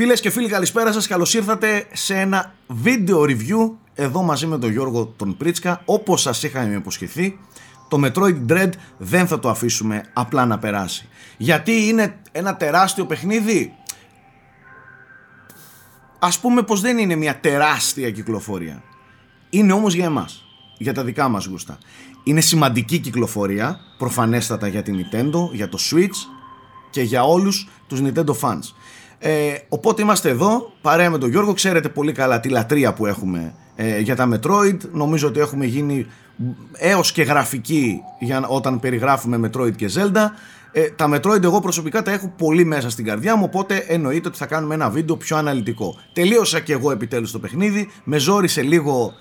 Φίλες και φίλοι καλησπέρα σας, καλώς ήρθατε σε ένα βίντεο review εδώ μαζί με τον Γιώργο τον Πρίτσκα. Όπως σας είχαμε υποσχεθεί το Metroid Dread δεν θα το αφήσουμε απλά να περάσει. Γιατί είναι ένα τεράστιο παιχνίδι. Ας πούμε πως δεν είναι μια τεράστια κυκλοφορία. Είναι όμως για εμάς για τα δικά μας γούστα. Είναι σημαντική κυκλοφορία προφανέστατα για την Nintendo, για το Switch και για όλους τους Nintendo fans ε, οπότε είμαστε εδώ, παρέα με τον Γιώργο. Ξέρετε πολύ καλά τη λατρεία που έχουμε ε, για τα Metroid. Νομίζω ότι έχουμε γίνει έως και γραφική για, όταν περιγράφουμε Metroid και Zelda. Ε, τα Metroid εγώ προσωπικά τα έχω πολύ μέσα στην καρδιά μου, οπότε εννοείται ότι θα κάνουμε ένα βίντεο πιο αναλυτικό. Τελείωσα και εγώ επιτέλους το παιχνίδι, με ζόρισε λίγο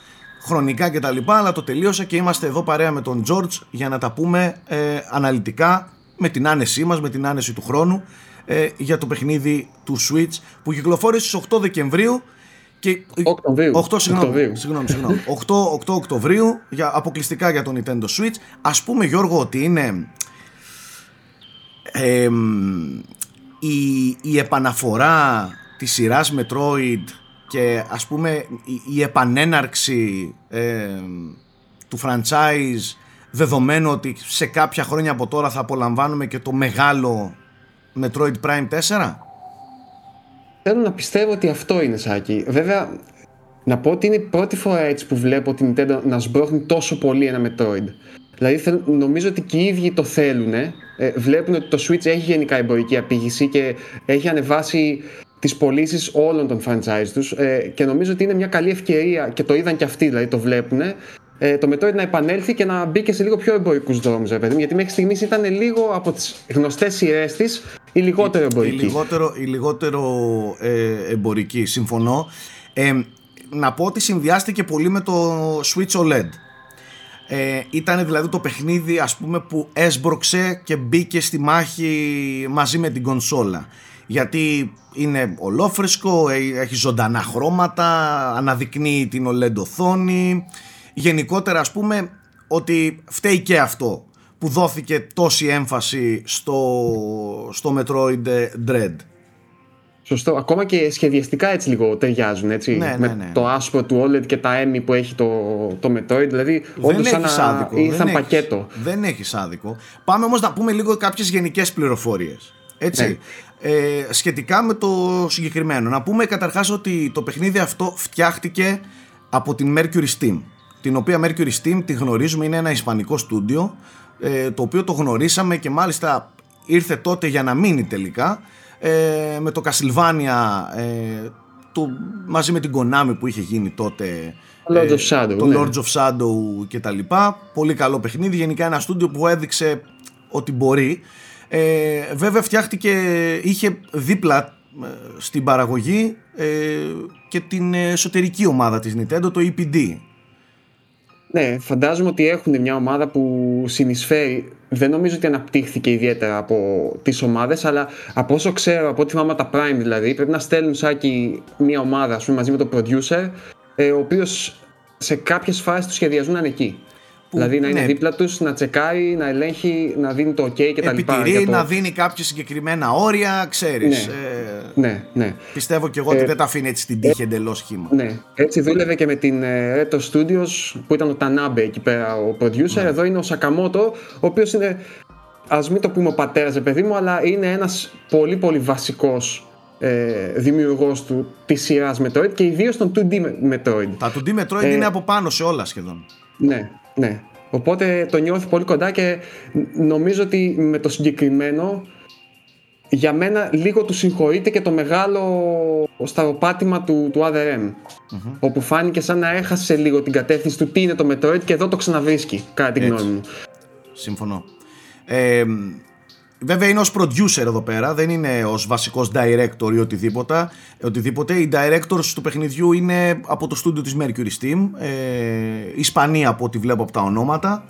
χρονικά και τα λοιπά, αλλά το τελείωσα και είμαστε εδώ παρέα με τον George για να τα πούμε ε, αναλυτικά με την άνεσή μας, με την άνεση του χρόνου ε, για το παιχνίδι του Switch που κυκλοφόρησε στις 8 Δεκεμβρίου και Οκτωβρίου. 8, συγγνώμη, συγγνώμη, συγγνώμη. 8, 8 Οκτωβρίου για, αποκλειστικά για το Nintendo Switch ας πούμε Γιώργο ότι είναι ε, η, η επαναφορά της σειράς Metroid και ας πούμε η, η επανέναρξη ε, του franchise δεδομένου ότι σε κάποια χρόνια από τώρα θα απολαμβάνουμε και το μεγάλο Metroid Prime 4? Θέλω να πιστεύω ότι αυτό είναι Σάκη. Βέβαια, να πω ότι είναι η πρώτη φορά έτσι που βλέπω την Nintendo να σμπρώχνει τόσο πολύ ένα Metroid. Δηλαδή νομίζω ότι και οι ίδιοι το θέλουν. Ε, βλέπουν ότι το Switch έχει γενικά εμπορική απήγηση και έχει ανεβάσει τις πωλήσεις όλων των franchise τους ε, και νομίζω ότι είναι μια καλή ευκαιρία και το είδαν και αυτοί δηλαδή το βλέπουν ε, το Metroid να επανέλθει και να μπει και σε λίγο πιο εμπορικούς δρόμους, γιατί μέχρι στιγμής ήταν λίγο από τις γνωστές σειρές της η λιγότερο εμπορική. Η, λιγότερο, η λιγότερο ε, εμπορική, συμφωνώ. Ε, να πω ότι συνδυάστηκε πολύ με το Switch OLED. Ε, ήταν δηλαδή το παιχνίδι ας πούμε που έσπρωξε και μπήκε στη μάχη μαζί με την κονσόλα γιατί είναι ολόφρεσκο, έχει ζωντανά χρώματα, αναδεικνύει την OLED οθόνη γενικότερα ας πούμε ότι φταίει και αυτό που δόθηκε τόση έμφαση στο, στο Metroid Dread. Σωστό. Ακόμα και σχεδιαστικά έτσι λίγο ταιριάζουν έτσι. Ναι, ναι, με ναι. το άσπρο του OLED και τα Emmy που έχει το, το Metroid. Δηλαδή, όντως σαν να άδικο, ήρθαν δεν πακέτο. Έχεις, δεν έχεις άδικο. Πάμε όμως να πούμε λίγο κάποιες γενικές πληροφορίες. Έτσι. Ναι. Ε, σχετικά με το συγκεκριμένο. Να πούμε καταρχάς ότι το παιχνίδι αυτό φτιάχτηκε από την Mercury Steam την οποία Mercury Steam τη γνωρίζουμε είναι ένα ισπανικό στούντιο ε, το οποίο το γνωρίσαμε και μάλιστα ήρθε τότε για να μείνει τελικά ε, με το Castlevania ε, το, μαζί με την Konami που είχε γίνει τότε Lords of Shadow, το ναι. Lords of Shadow και τα λοιπά. Πολύ καλό παιχνίδι. Γενικά ένα στούντιο που έδειξε ότι μπορεί. Ε, βέβαια φτιάχτηκε είχε δίπλα στην παραγωγή και την εσωτερική ομάδα της Nintendo το EPD ναι, φαντάζομαι ότι έχουν μια ομάδα που συνεισφέρει. Δεν νομίζω ότι αναπτύχθηκε ιδιαίτερα από τις ομάδες, αλλά από όσο ξέρω, από ό,τι θυμάμαι τα Prime δηλαδή, πρέπει να στέλνουν σάκι μια ομάδα ας πούμε, μαζί με το producer, ε, ο οποίος σε κάποιες φάσεις του σχεδιαζούν να είναι εκεί. Που, δηλαδή να είναι ναι. δίπλα τους, να τσεκάρει, να ελέγχει, να δίνει το OK και τα λοιπά. Επιτηρεί, το... να δίνει κάποια συγκεκριμένα όρια, ξέρεις. Ναι, ε, ναι, ναι. Πιστεύω και εγώ ότι ε, δεν τα αφήνει έτσι στην τύχη ε, εντελώς χήμα. Ναι. Έτσι δούλευε και με την ε, Retro Studios που ήταν ο Τανάμπε εκεί πέρα ο producer. Ναι. Εδώ είναι ο Σακαμότο, ο οποίος είναι. Α μην το πούμε ο πατέρας, παιδί μου, αλλά είναι ένας πολύ πολύ βασικός ε, δημιουργός του της σειράς Metroid και ιδίως των 2D Metroid. Τα 2D Metroid ε, είναι από πάνω σε όλα σχεδόν. Ναι, ναι. Οπότε το νιώθει πολύ κοντά και νομίζω ότι με το συγκεκριμένο για μένα λίγο του συγχωρείται και το μεγάλο σταροπάτημα του, του ADRM όπου φάνηκε σαν να έχασε λίγο την κατεύθυνση του τι είναι το Metroid και εδώ το ξαναβρίσκει κατά την γνώμη μου. Συμφωνώ. Ε, Βέβαια είναι ως producer εδώ πέρα, δεν είναι ως βασικός director ή οτιδήποτε. οτιδήποτε. Οι directors του παιχνιδιού είναι από το στούντιο της Mercury Steam, ε, Ισπανία από ό,τι βλέπω από τα ονόματα.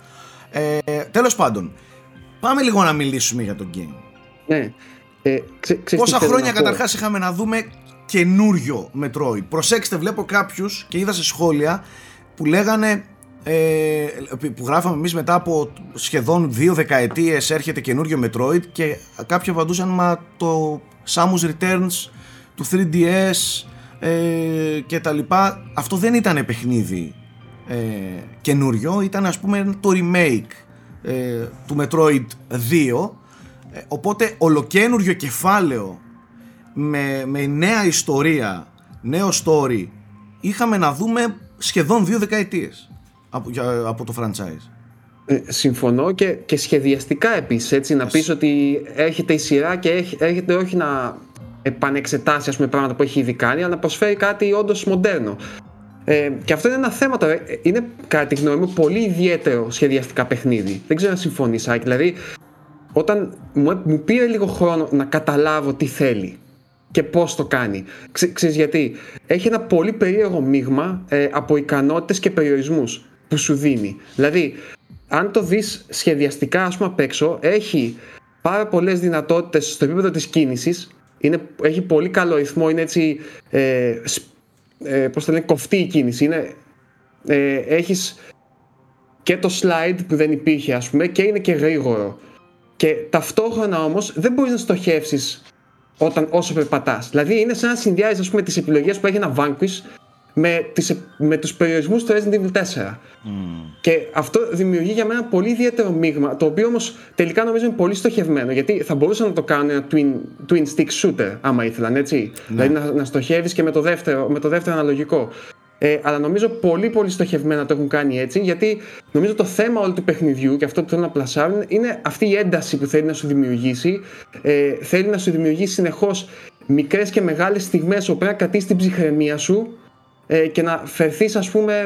Ε, τέλος πάντων, πάμε λίγο να μιλήσουμε για το game. Ναι. Ε, ξε, Πόσα χρόνια καταρχάς είχαμε να δούμε καινούριο Metroid; Προσέξτε, βλέπω κάποιους και είδα σε σχόλια που λέγανε ε, που γράφαμε εμείς μετά από σχεδόν δύο δεκαετίες έρχεται καινούριο Metroid και κάποιοι απαντούσαν μα το Samus Returns του 3DS ες, και τα λοιπά αυτό δεν ήταν παιχνίδι ε, καινούριο. Ήταν ας πούμε το remake ε, του Metroid 2 ε, οπότε ολοκένουργιο κεφάλαιο με, με νέα ιστορία νέο story είχαμε να δούμε σχεδόν δύο δεκαετίες από, από το franchise ε, συμφωνώ και, και σχεδιαστικά επίσης έτσι να πεις ότι έρχεται η σειρά και έρχεται όχι να επανεξετάσει ας πούμε, πράγματα που έχει ήδη κάνει αλλά να προσφέρει κάτι όντως μοντέρνο ε, και αυτό είναι ένα θέμα τώρα. Ε, είναι κατά τη γνώμη μου πολύ ιδιαίτερο σχεδιαστικά παιχνίδι. Δεν ξέρω αν συμφωνείς, Σάκη. Δηλαδή, όταν μου, μου πήρε λίγο χρόνο να καταλάβω τι θέλει και πώς το κάνει. ξέρεις γιατί; Έχει ένα πολύ περίεργο μείγμα ε, από ικανότητες και περιορισμούς που σου δίνει. Δηλαδή, αν το δεις σχεδιαστικά ας πούμε απ' έξω, έχει πάρα πολλές δυνατότητες στο επίπεδο της κίνησης, είναι, έχει πολύ καλό ρυθμό, είναι έτσι ε, ε, πώς το λένε, κοφτή η κίνηση. Είναι, ε, έχεις και το slide που δεν υπήρχε ας πούμε και είναι και γρήγορο. Και ταυτόχρονα όμως δεν μπορείς να στοχεύσεις όταν, όσο περπατάς. Δηλαδή είναι σαν να συνδυάζεις ας πούμε τις επιλογές που έχει ένα Vanquish με, τις, με τους περιορισμούς του Resident Evil 4. Mm. Και αυτό δημιουργεί για μένα πολύ ιδιαίτερο μείγμα, το οποίο όμως τελικά νομίζω είναι πολύ στοχευμένο, γιατί θα μπορούσαν να το κάνουν ένα twin, twin stick shooter, άμα ήθελαν, έτσι. Ναι. Δηλαδή να, να στοχεύεις και με το δεύτερο, με το δεύτερο αναλογικό. Ε, αλλά νομίζω πολύ πολύ στοχευμένα το έχουν κάνει έτσι γιατί νομίζω το θέμα όλου του παιχνιδιού και αυτό που θέλουν να πλασάρουν είναι αυτή η ένταση που θέλει να σου δημιουργήσει ε, θέλει να σου δημιουργήσει συνεχώς μικρές και μεγάλες στιγμές όπου πρέπει να κρατήσεις την ψυχραιμία σου ε, και να φερθείς ας πούμε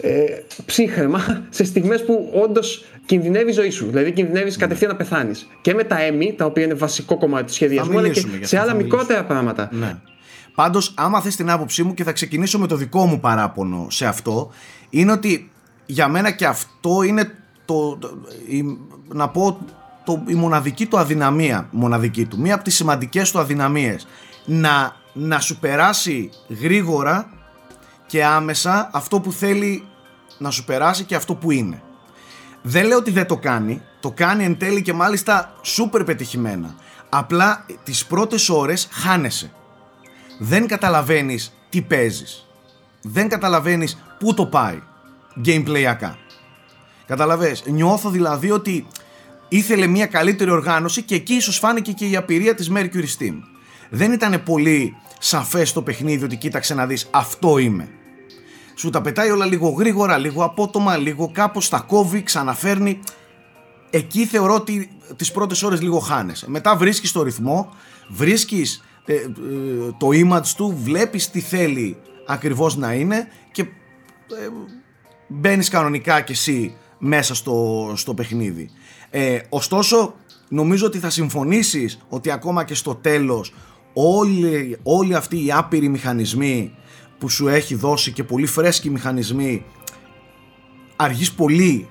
ε, ψύχρεμα σε στιγμές που όντως κινδυνεύει η ζωή σου. Δηλαδή κινδυνεύεις κατευθείαν να πεθάνεις. Και με τα έμι, τα οποία είναι βασικό κομμάτι του σχεδιασμού, αλλά και σε άλλα μικρότερα πράγματα. Ναι. Πάντως, άμα θες την άποψή μου και θα ξεκινήσω με το δικό μου παράπονο σε αυτό, είναι ότι για μένα και αυτό είναι το, η, να πω το, η μοναδική του αδυναμία, μοναδική του, μία από τις σημαντικές του αδυναμίες, να να σου περάσει γρήγορα και άμεσα αυτό που θέλει να σου περάσει και αυτό που είναι. Δεν λέω ότι δεν το κάνει, το κάνει εν τέλει και μάλιστα σούπερ πετυχημένα. Απλά τις πρώτες ώρες χάνεσαι. Δεν καταλαβαίνεις τι παίζεις. Δεν καταλαβαίνεις πού το πάει gameplayακά. Καταλαβες, νιώθω δηλαδή ότι ήθελε μια καλύτερη οργάνωση και εκεί ίσως φάνηκε και η απειρία της Mercury Steam δεν ήταν πολύ σαφές το παιχνίδι ότι κοίταξε να δεις αυτό είμαι. Σου τα πετάει όλα λίγο γρήγορα, λίγο απότομα, λίγο κάπως τα κόβει, ξαναφέρνει. Εκεί θεωρώ ότι τις πρώτες ώρες λίγο χάνεσαι. Μετά βρίσκεις το ρυθμό, βρίσκεις ε, ε, το image του, βλέπεις τι θέλει ακριβώς να είναι και ε, μπαίνεις κανονικά κι εσύ μέσα στο, στο παιχνίδι. Ε, ωστόσο νομίζω ότι θα συμφωνήσεις ότι ακόμα και στο τέλος όλοι, όλοι αυτοί οι άπειροι μηχανισμοί που σου έχει δώσει και πολύ φρέσκοι μηχανισμοί αργείς πολύ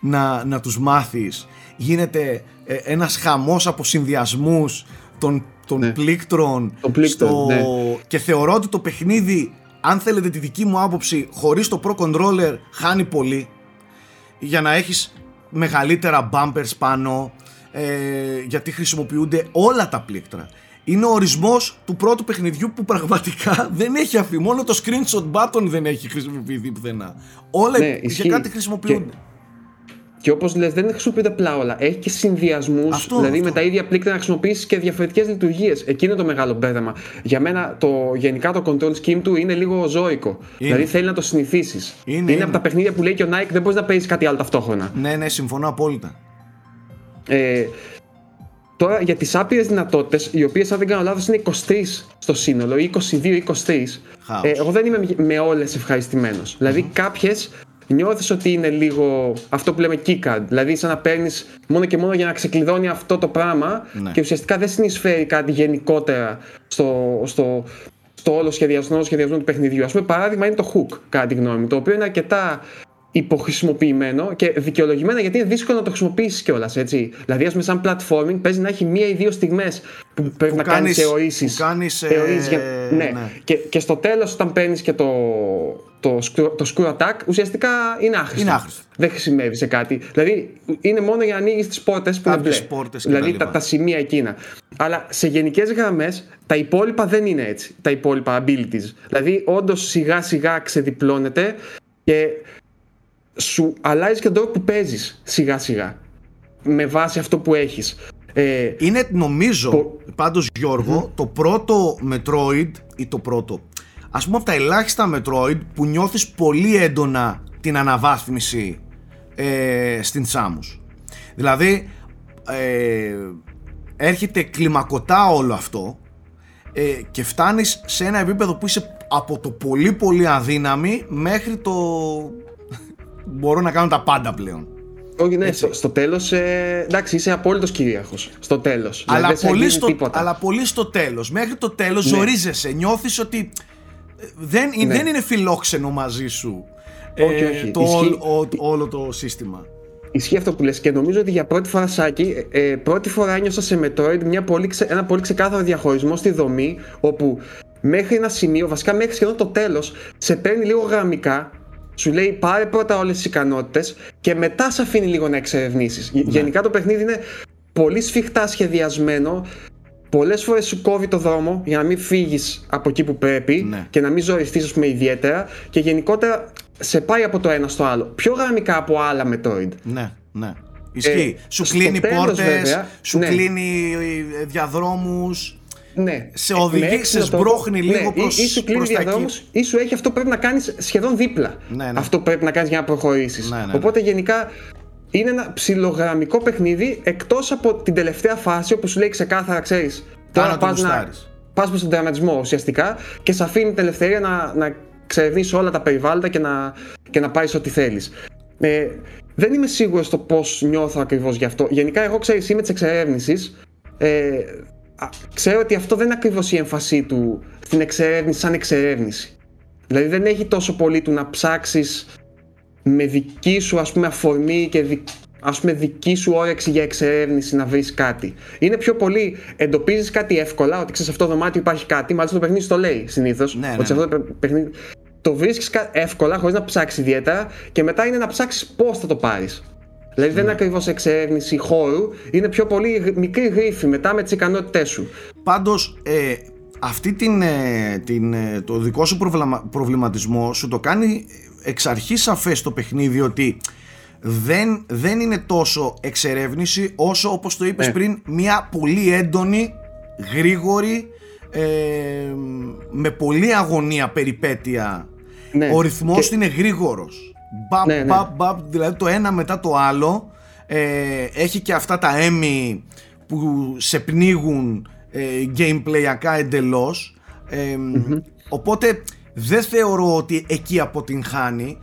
να, να τους μάθεις γίνεται ε, ένας χαμός από συνδυασμούς των, των ναι. πλήκτρων, στο... ναι. και θεωρώ ότι το παιχνίδι αν θέλετε τη δική μου άποψη χωρίς το Pro Controller χάνει πολύ για να έχεις μεγαλύτερα bumpers πάνω ε, γιατί χρησιμοποιούνται όλα τα πλήκτρα είναι ο ορισμός του πρώτου παιχνιδιού που πραγματικά δεν έχει αφή. Μόνο το screenshot button δεν έχει χρησιμοποιηθεί πουθενά. Όλα ναι, για κάτι χρησιμοποιούνται. Και... Και όπως λες, δεν χρησιμοποιείται απλά όλα. Έχει και συνδυασμούς, δηλαδή αυτό. με τα ίδια πλήκτρα να χρησιμοποιήσεις και διαφορετικές λειτουργίες. Εκείνο είναι το μεγάλο μπέρδεμα. Για μένα, το, γενικά το control scheme του είναι λίγο ζώικο. Είναι. Δηλαδή θέλει να το συνηθίσεις. Είναι, είναι, είναι, από τα παιχνίδια που λέει και ο Nike δεν μπορείς να παίζεις κάτι άλλο ταυτόχρονα. Ναι, ναι, συμφωνώ απόλυτα. Ε, Τώρα για τις άπειρες δυνατότητες, οι οποίες αν δεν κάνω λάθος είναι 23 στο σύνολο ή 22-23, ε, εγώ δεν είμαι με όλες ευχαριστημένος. Δηλαδή κάποιες νιώθεις ότι είναι λίγο αυτό που λέμε keycard. Δηλαδή, σαν να παίρνεις μόνο και μόνο για να ξεκλειδώνει αυτό το πράγμα ναι. και ουσιαστικά δεν συνεισφέρει κάτι γενικότερα στο, στο, στο όλο σχεδιασμό, σχεδιασμό του παιχνιδιού. Α πούμε, παράδειγμα είναι το hook, κατά τη γνώμη μου, το οποίο είναι αρκετά υποχρησιμοποιημένο και δικαιολογημένα γιατί είναι δύσκολο να το χρησιμοποιήσεις κιόλας. Δηλαδή, ας πούμε, σαν platforming παίζει να έχει μία ή δύο στιγμές που, που πρέπει να κάνεις θεωρήσεις. Κάνεις, ε, για... ναι. ναι. Και, και στο τέλος, όταν παίρνεις και το, το, το screw attack ουσιαστικά είναι άχρηστο. Είναι άχρηστο. Δεν χρησιμεύει σε κάτι. Δηλαδή είναι μόνο για να ανοίγεις τις πόρτες που είναι πόρτες Δηλαδή τα, τα, τα, σημεία εκείνα. Αλλά σε γενικές γραμμές τα υπόλοιπα δεν είναι έτσι. Τα υπόλοιπα abilities. Δηλαδή όντως σιγά σιγά ξεδιπλώνεται και σου αλλάζεις και τον τρόπο που παίζεις σιγά σιγά. Με βάση αυτό που έχεις. Ε, είναι νομίζω, πο... πάντως το πρώτο Metroid ή το πρώτο, ας πούμε από τα ελάχιστα Metroid που νιώθεις πολύ έντονα την αναβάθμιση ε, στην Samus. Δηλαδή, ε, έρχεται κλιμακωτά όλο αυτό ε, και φτάνεις σε ένα επίπεδο που είσαι από το πολύ πολύ αδύναμη μέχρι το μπορώ να κάνω τα πάντα πλέον. Όχι, ναι, στο, στο τέλος. Ε, εντάξει, είσαι απόλυτος κυρίαρχος. Στο τέλος. Αλλά, δηλαδή, πολύ στο, αλλά πολύ στο τέλος. Μέχρι το τέλος ναι. ζορίζεσαι. Νιώθεις ότι ε, δεν, ναι. δεν είναι φιλόξενο μαζί σου όχι, όχι. Ε, το, Ισχύ... όλο το σύστημα. Ισχύει αυτό που λες και νομίζω ότι για πρώτη φορά Σάκη, ε, πρώτη φορά ένιωσα σε Metroid μια πολύ, ένα πολύ ξεκάθαρο διαχωρισμό στη δομή όπου μέχρι ένα σημείο, βασικά μέχρι σχεδόν το τέλος, σε παίρνει λίγο γραμμικά σου λέει πάρε πρώτα όλες τις ικανότητες και μετά σε αφήνει λίγο να εξερευνήσεις. Ναι. Γενικά το παιχνίδι είναι πολύ σφιχτά σχεδιασμένο, Πολλές φορές σου κόβει το δρόμο για να μην φύγεις από εκεί που πρέπει ναι. και να μην ζοριστεί, ας πούμε, ιδιαίτερα. Και γενικότερα σε πάει από το ένα στο άλλο. Πιο γραμμικά από άλλα Metroid. Ναι, ναι. Ισχύει. Ε, σου κλείνει πόρτες, σου ναι. κλείνει ε, διαδρόμους. Ναι. Σε οδηγεί, σε σμπρώχνει ναι. λίγο προς, ή, ή σου κλείνει διαδρόμους ή σου έχει αυτό που πρέπει να κάνεις σχεδόν δίπλα. Ναι, ναι. Αυτό που πρέπει να κάνεις για να προχωρήσεις. Ναι, ναι, ναι. Οπότε γενικά είναι ένα ψιλογραμμικό παιχνίδι εκτός από την τελευταία φάση όπου σου λέει ξεκάθαρα, ξέρεις, τώρα πας να, πας προς τον τερματισμό ουσιαστικά και σε αφήνει την ελευθερία να, να ξερευνήσει όλα τα περιβάλλοντα και να, και να πάρεις ό,τι θέλεις. Ε, δεν είμαι σίγουρος στο πώς νιώθω ακριβώς γι' αυτό. Γενικά εγώ ξέρεις είμαι της εξερεύνησης ε, ξέρω ότι αυτό δεν είναι ακριβώς η έμφασή του στην εξερεύνηση σαν εξερεύνηση. Δηλαδή δεν έχει τόσο πολύ του να ψάξεις με δική σου ας πούμε αφορμή και δι, ας πούμε δική σου όρεξη για εξερεύνηση να βρεις κάτι. Είναι πιο πολύ εντοπίζεις κάτι εύκολα, ότι ξέρεις αυτό το δωμάτιο υπάρχει κάτι, μάλιστα το παιχνίδι το λέει συνήθως, ναι, ότι σε ναι. αυτό το παιχνίδι το βρίσκεις εύκολα χωρίς να ψάξεις ιδιαίτερα και μετά είναι να ψάξεις πώς θα το πάρεις. Δηλαδή δεν είναι ναι. ακριβώς εξερεύνηση χώρου, είναι πιο πολύ μικρή γρήφη μετά με τις ικανότητές σου. Πάντως, ε, αυτή την, ε, την, ε, το δικό σου προβληματισμό σου το κάνει εξ αρχής σαφές το παιχνίδι ότι δεν, δεν είναι τόσο εξερεύνηση όσο όπως το είπες ναι. πριν μια πολύ έντονη, γρήγορη ε, με πολλή αγωνία περιπέτεια ναι. ο ρυθμός και... είναι γρήγορος μπαμ, ναι, ναι. μπαμ, δηλαδή το ένα μετά το άλλο ε, έχει και αυτά τα έμι που σε πνίγουν ε, gameplayακά εντελώς. Ε, οπότε δεν θεωρώ ότι εκεί αποτυγχάνει.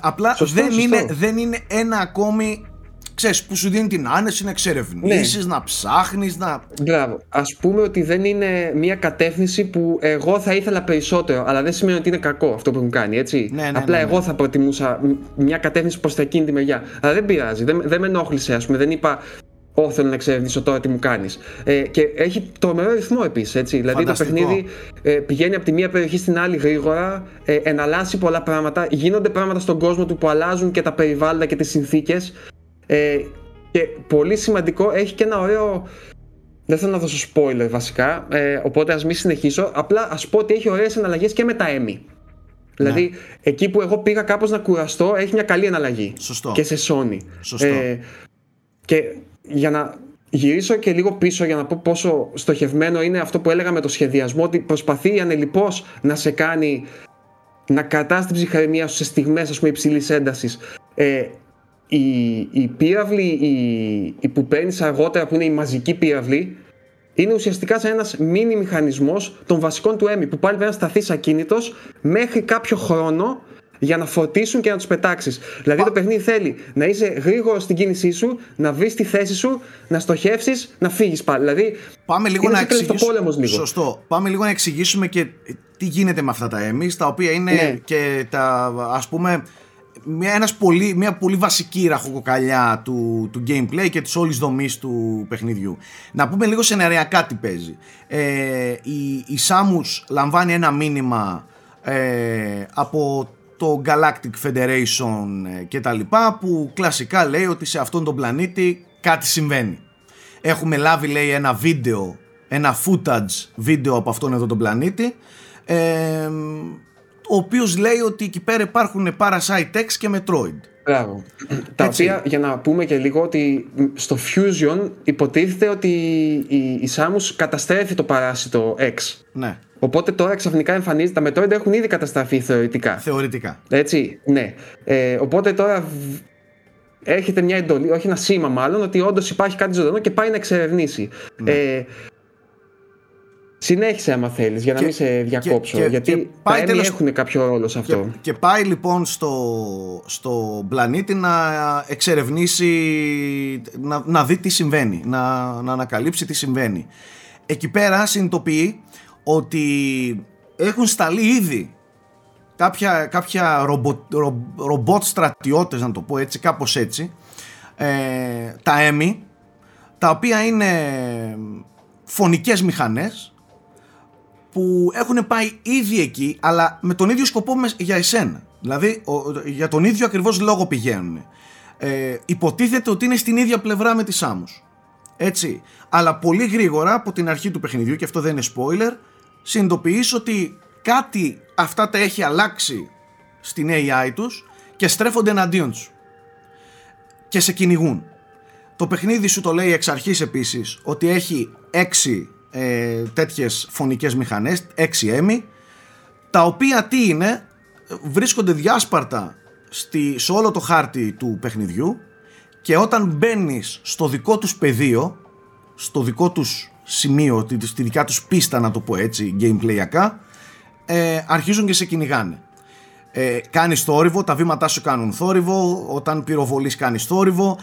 Απλά δεν, Είναι, δεν είναι ένα ακόμη ξέρεις, που σου δίνει την άνεση να εξερευνήσεις, ναι. να ψάχνεις. να... Μπράβο. Ας πούμε ότι δεν είναι μια κατεύθυνση που εγώ θα ήθελα περισσότερο, αλλά δεν σημαίνει ότι είναι κακό αυτό που έχουν κάνει, έτσι. Ναι, ναι, Απλά ναι, εγώ θα προτιμούσα μια κατεύθυνση προς τα εκείνη τη μεριά. Αλλά δεν πειράζει, δεν, δεν με ενόχλησε, ας πούμε. Δεν είπα Ω, θέλω να εξερευνήσω τώρα τι μου κάνεις. Ε, και έχει τρομερό ρυθμό επίσης. Δηλαδή το παιχνίδι ε, πηγαίνει από τη μία περιοχή στην άλλη γρήγορα, ε, εναλλάσσει πολλά πράγματα, γίνονται πράγματα στον κόσμο του που αλλάζουν και τα περιβάλλοντα και τις συνθήκες. Ε, και πολύ σημαντικό, έχει και ένα ωραίο. Δεν θέλω να δώσω spoiler βασικά, ε, οπότε ας μην συνεχίσω. Απλά ας πω ότι έχει ωραίες εναλλαγές και με τα Emmy. Δηλαδή, ναι. εκεί που εγώ πήγα κάπως να κουραστώ, έχει μια καλή εναλλαγή. Σωστό. Και σε Sony. Σωστό. Ε, και για να γυρίσω και λίγο πίσω για να πω πόσο στοχευμένο είναι αυτό που έλεγα με το σχεδιασμό, ότι προσπαθεί ανελιπώς να σε κάνει να κρατάς την ψυχραιμία σου σε στιγμές ας πούμε υψηλής έντασης. Ε, η, η πύραυλη η, η που παίρνεις αργότερα που είναι η μαζική πύραυλη είναι ουσιαστικά σαν ένας μίνι μηχανισμός των βασικών του έμι που πάλι πρέπει να σταθείς ακίνητος μέχρι κάποιο χρόνο για να φωτίσουν και να τους πετάξεις. Δηλαδή το παιχνίδι θέλει να είσαι γρήγορος στην κίνησή σου, να βρεις τη θέση σου, να στοχεύσεις, να φύγεις πάλι. Δηλαδή. Πάμε λίγο να εξηγήσουμε. λίγο. Σωστό. Πάμε λίγο να εξηγήσουμε και τι γίνεται με αυτά τα εμεί, τα οποία είναι ναι. και τα ας πούμε μια, ένας πολύ, μια πολύ βασική ραχοκοκαλιά του, του gameplay και της όλης δομής του παιχνιδιού. Να πούμε λίγο σεναριακά τι παίζει. Ε, η, η Samus λαμβάνει ένα μήνυμα ε, από το Galactic Federation ε, και τα λοιπά που κλασικά λέει ότι σε αυτόν τον πλανήτη κάτι συμβαίνει. Έχουμε λάβει λέει ένα βίντεο, ένα footage βίντεο από αυτόν εδώ τον πλανήτη ε, ο οποίος λέει ότι εκεί πέρα υπάρχουν Parasite X και Metroid. Μπράβο. Τα οποία, για να πούμε και λίγο ότι στο Fusion υποτίθεται ότι η, η Samus καταστρέφει το παράσιτο X. Ναι. Οπότε τώρα ξαφνικά εμφανίζεται, τα Metroid έχουν ήδη καταστραφεί θεωρητικά. Θεωρητικά. Έτσι, ναι. Ε, οπότε τώρα έρχεται μια εντολή, όχι ένα σήμα μάλλον, ότι όντως υπάρχει κάτι ζωντανό και πάει να εξερευνήσει. Ναι. Ε, Συνέχισε άμα θέλεις για να μην σε διακόψω. Και, γιατί και πάει τα τέλος... έχουν κάποιο ρόλο σε αυτό. Και, και πάει λοιπόν στο, στο πλανήτη να εξερευνήσει, να, να δει τι συμβαίνει, να, να ανακαλύψει τι συμβαίνει. Εκεί πέρα συνειδητοποιεί ότι έχουν σταλεί ήδη κάποια, κάποια ρομπο, ρομπότ στρατιώτες να το πω έτσι, κάπως έτσι ε, τα έμι τα οποία είναι φωνικές μηχανές που έχουν πάει ήδη εκεί, αλλά με τον ίδιο σκοπό για εσένα. Δηλαδή, για τον ίδιο ακριβώς λόγο πηγαίνουν. Ε, υποτίθεται ότι είναι στην ίδια πλευρά με τη Σάμους. Έτσι. Αλλά πολύ γρήγορα από την αρχή του παιχνιδιού, και αυτό δεν είναι spoiler, συνειδητοποιείς ότι κάτι αυτά τα έχει αλλάξει στην AI τους και στρέφονται εναντίον σου. Και σε κυνηγούν. Το παιχνίδι σου το λέει εξ αρχής επίσης ότι έχει έξι ε, τέτοιες φωνικές μηχανές 6 EMI τα οποία τι είναι βρίσκονται διάσπαρτα στη, σε όλο το χάρτη του παιχνιδιού και όταν μπαίνεις στο δικό τους πεδίο στο δικό τους σημείο στη δικιά τους πίστα να το πω έτσι gameplayακά ε, αρχίζουν και σε κυνηγάνε. Ε, κάνεις θόρυβο, τα βήματά σου κάνουν θόρυβο όταν πυροβολείς κάνεις θόρυβο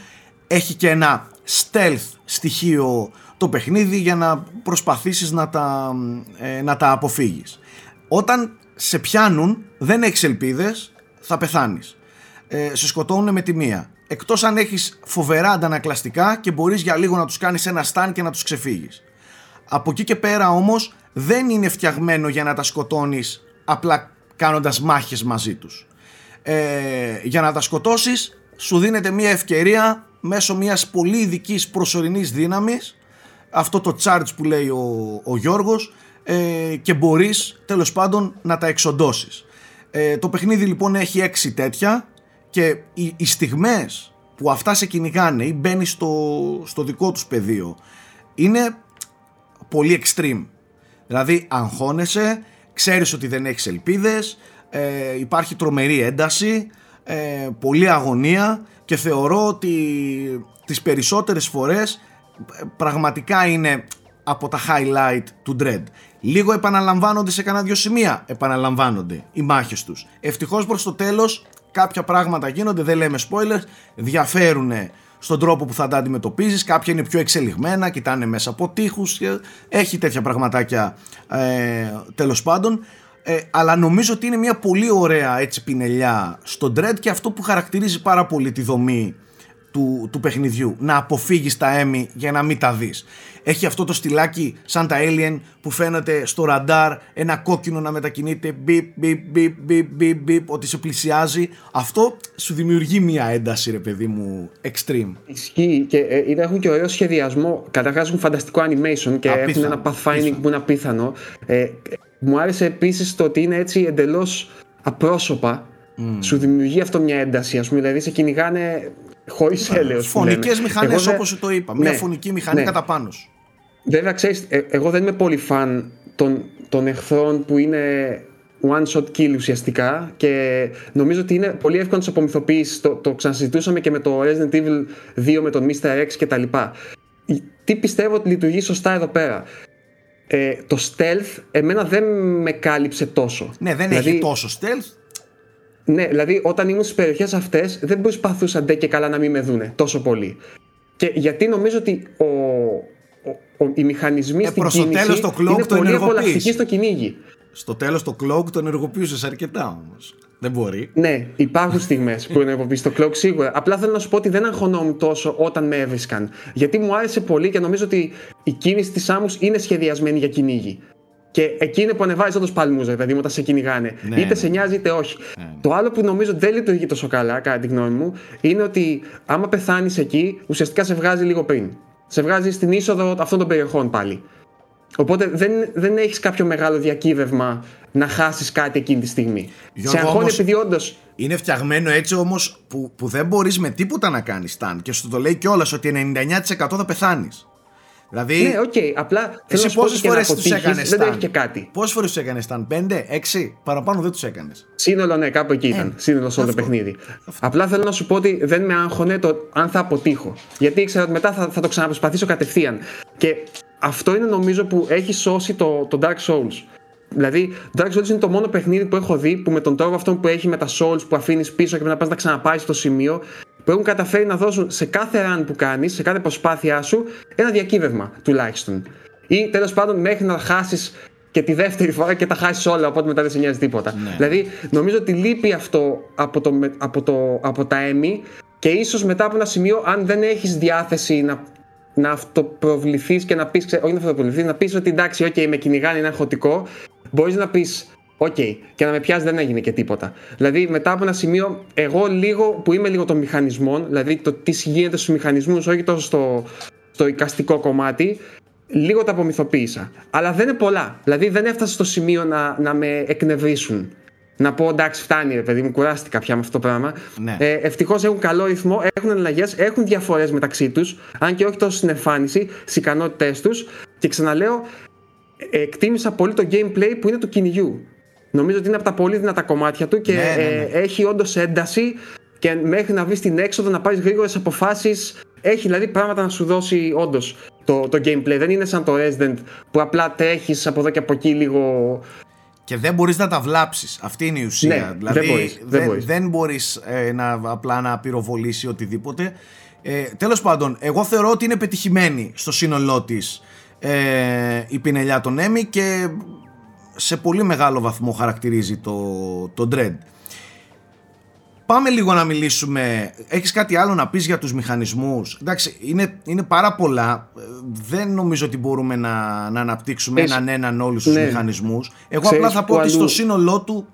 έχει και ένα stealth στοιχείο το παιχνίδι για να προσπαθήσεις να τα, ε, να τα αποφύγεις. Όταν σε πιάνουν δεν έχεις ελπίδες, θα πεθάνεις. Ε, σε σκοτώνουν με τη μία. Εκτός αν έχεις φοβερά αντανακλαστικά και μπορείς για λίγο να τους κάνεις ένα στάν και να τους ξεφύγεις. Από εκεί και πέρα όμως δεν είναι φτιαγμένο για να τα σκοτώνεις απλά κάνοντας μάχες μαζί τους. Ε, για να τα σκοτώσεις σου δίνεται μια ευκαιρία μέσω μιας πολύ ειδικής προσωρινής δύναμης αυτό το charge που λέει ο, ο Γιώργος ε, και μπορείς τέλος πάντων να τα εξοντώσεις. Ε, το παιχνίδι λοιπόν έχει έξι τέτοια και οι, οι στιγμές που αυτά σε κυνηγάνε ή μπαίνει στο, στο δικό τους πεδίο είναι πολύ extreme. Δηλαδή αγχώνεσαι, ξέρεις ότι δεν έχεις ελπίδες, ε, υπάρχει τρομερή ένταση, ε, πολλή αγωνία και θεωρώ ότι τις περισσότερες φορές πραγματικά είναι από τα highlight του Dread. Λίγο επαναλαμβάνονται σε κανένα δυο σημεία. Επαναλαμβάνονται οι μάχες τους. Ευτυχώς προς το τέλος κάποια πράγματα γίνονται, δεν λέμε spoilers, διαφέρουν στον τρόπο που θα τα αντιμετωπίζεις. Κάποια είναι πιο εξελιγμένα, κοιτάνε μέσα από τείχους. Έχει τέτοια πραγματάκια ε, τέλος πάντων. Ε, αλλά νομίζω ότι είναι μια πολύ ωραία έτσι πινελιά στο Dread και αυτό που χαρακτηρίζει πάρα πολύ τη δομή του, του παιχνιδιού. Να αποφύγεις τα έμι για να μην τα δεις. Έχει αυτό το στυλάκι σαν τα Alien που φαίνεται στο ραντάρ ένα κόκκινο να μετακινείται μπιπ μπιπ μπιπ μπιπ μπιπ μπιπ ότι σε πλησιάζει. Αυτό σου δημιουργεί μια ένταση ρε παιδί μου extreme. Ισχύει και ε, έχουν και ωραίο σχεδιασμό. Καταρχάς έχουν φανταστικό animation και έχουν ένα pathfinding που είναι απίθανο. Ε, μου άρεσε επίσης το ότι είναι έτσι εντελώς απρόσωπα Mm. Σου δημιουργεί αυτό μια ένταση, ας πούμε. Δηλαδή σε κυνηγάνε χωρίς έλεος. Φωνικές μηχανές, όπως το είπα. Μια ναι, φωνική μηχανή ναι. κατά πάνω σου. Βέβαια, ξέρεις, ε, εγώ δεν είμαι πολύ φαν των, των εχθρών που είναι one shot kill ουσιαστικά και νομίζω ότι είναι πολύ εύκολο να του απομυθοποιήσεις. Το, το ξανασυζητούσαμε και με το Resident Evil 2 με τον Mr. X κτλ. Τι πιστεύω ότι λειτουργεί σωστά εδώ πέρα. Ε, το stealth εμένα δεν με κάλυψε τόσο. Ναι, δεν δηλαδή, έχει τόσο stealth. Ναι, δηλαδή όταν ήμουν στις περιοχές αυτές δεν προσπαθούσαν ντε και καλά να μην με δούνε τόσο πολύ. Και γιατί νομίζω ότι ο, ο, ο οι μηχανισμοί ε, στην κίνηση το το είναι το πολύ απολαυστικοί στο κυνήγι. Στο τέλος το cloak το ενεργοποιούσες αρκετά όμως. Δεν μπορεί. Ναι, υπάρχουν στιγμές που ενεργοποιήσεις το cloak σίγουρα. Απλά θέλω να σου πω ότι δεν αγχωνόμουν τόσο όταν με έβρισκαν. Γιατί μου άρεσε πολύ και νομίζω ότι η κίνηση της άμμου είναι σχεδιασμένη για κυνήγι. Και εκεί είναι που ανεβάζεις όντως παλμούς, δηλαδή όταν σε κυνηγάνε. Ναι, είτε ναι. σε νοιάζει είτε όχι. Ναι, ναι. Το άλλο που νομίζω δεν λειτουργεί τόσο καλά, κατά τη γνώμη μου, είναι ότι άμα πεθάνεις εκεί, ουσιαστικά σε βγάζει λίγο πριν. Σε βγάζει στην είσοδο αυτών των περιοχών πάλι. Οπότε δεν, δεν έχεις κάποιο μεγάλο διακύβευμα να χάσεις κάτι εκείνη τη στιγμή. Γιώργο, σε αγχώνει επειδή όντω. Είναι φτιαγμένο έτσι όμως που, που δεν μπορείς με τίποτα να κάνεις ταν. Και σου το λέει κιόλας ότι 99% θα πεθάνεις. Δηλαδή. Ναι, OK. Okay. Απλά εσύ πόσες φορές τους έκανες Δεν έχει και κάτι. Πόσες φορές τους έκανες ταν, 5, 6, παραπάνω δεν τους έκανες. Σύνολο, ναι, κάπου εκεί ήταν. Ε, Σύνολο σε όλο το παιχνίδι. Αυτό. Απλά θέλω να σου πω ότι δεν με άγχωνε το αν θα αποτύχω. Γιατί ήξερα ότι μετά θα, θα το ξαναπροσπαθήσω κατευθείαν. Και αυτό είναι νομίζω που έχει σώσει το, το Dark Souls. Δηλαδή, Dark Souls είναι το μόνο παιχνίδι που έχω δει που με τον τρόπο αυτό που έχει με τα Souls που αφήνεις πίσω και μετά πας να ξαναπάει στο σημείο, που έχουν καταφέρει να δώσουν σε κάθε run που κάνεις, σε κάθε προσπάθειά σου, ένα διακύβευμα τουλάχιστον. Ή τέλος πάντων μέχρι να χάσεις και τη δεύτερη φορά και τα χάσεις όλα, οπότε μετά δεν σε νοιάζει τίποτα. Ναι. Δηλαδή, νομίζω ότι λείπει αυτό από, το, από, το, από τα EMMI και ίσως μετά από ένα σημείο, αν δεν έχεις διάθεση να, να αυτοπροβληθείς και να πεις, όχι να αυτοπροβληθείς, να πεις ότι εντάξει, OK, με κυνηγάνε, είναι αγχωτικό, μπορείς να πεις OK, okay. και να με πιάσει δεν έγινε και τίποτα. Δηλαδή, μετά από ένα σημείο, εγώ λίγο που είμαι λίγο των μηχανισμών, δηλαδή το τι γίνεται στους μηχανισμούς, όχι τόσο στο, στο οικαστικό κομμάτι, λίγο τα απομυθοποίησα. Αλλά δεν είναι πολλά. Δηλαδή, δεν έφτασε στο σημείο να, να με εκνευρίσουν. Να πω εντάξει, φτάνει ρε παιδί μου, κουράστηκα πια με αυτό το πράγμα. Ναι. Ε, Ευτυχώς έχουν καλό ρυθμό, έχουν αλλαγές, έχουν διαφορές μεταξύ τους, αν και όχι τόσο στην εμφάνιση, στις ικανότητές τους. Και ξαναλέω, εκτίμησα πολύ το gameplay που είναι του κυνηγιού. Νομίζω ότι είναι από τα πολύ δυνατά κομμάτια του και ναι, ναι, ναι. Ε, έχει όντως ένταση και μέχρι να βρεις την έξοδο να πάρεις γρήγορες αποφάσεις. Έχει δηλαδή πράγματα να σου δώσει όντως το, το gameplay. Δεν είναι σαν το Resident που απλά τρέχεις από εδώ και από εκεί λίγο. Και δεν μπορείς να τα βλάψεις. Αυτή είναι η ουσία. Ναι, δηλαδή δεν μπορεί δεν, δεν μπορείς, ε, να, απλά να πυροβολήσει οτιδήποτε. Ε, Τέλος πάντων, εγώ θεωρώ ότι είναι πετυχημένη στο σύνολό της ε, η πινελιά των Emmy και σε πολύ μεγάλο βαθμό χαρακτηρίζει το, το Dread. Πάμε λίγο να μιλήσουμε. Έχεις κάτι άλλο να πεις για τους μηχανισμούς; Εντάξει, είναι, είναι πάρα πολλά. Δεν νομίζω ότι μπορούμε να, να αναπτύξουμε έναν έναν όλους τους ναι. μηχανισμούς. Εγώ απλά θα πω ότι στο σύνολό του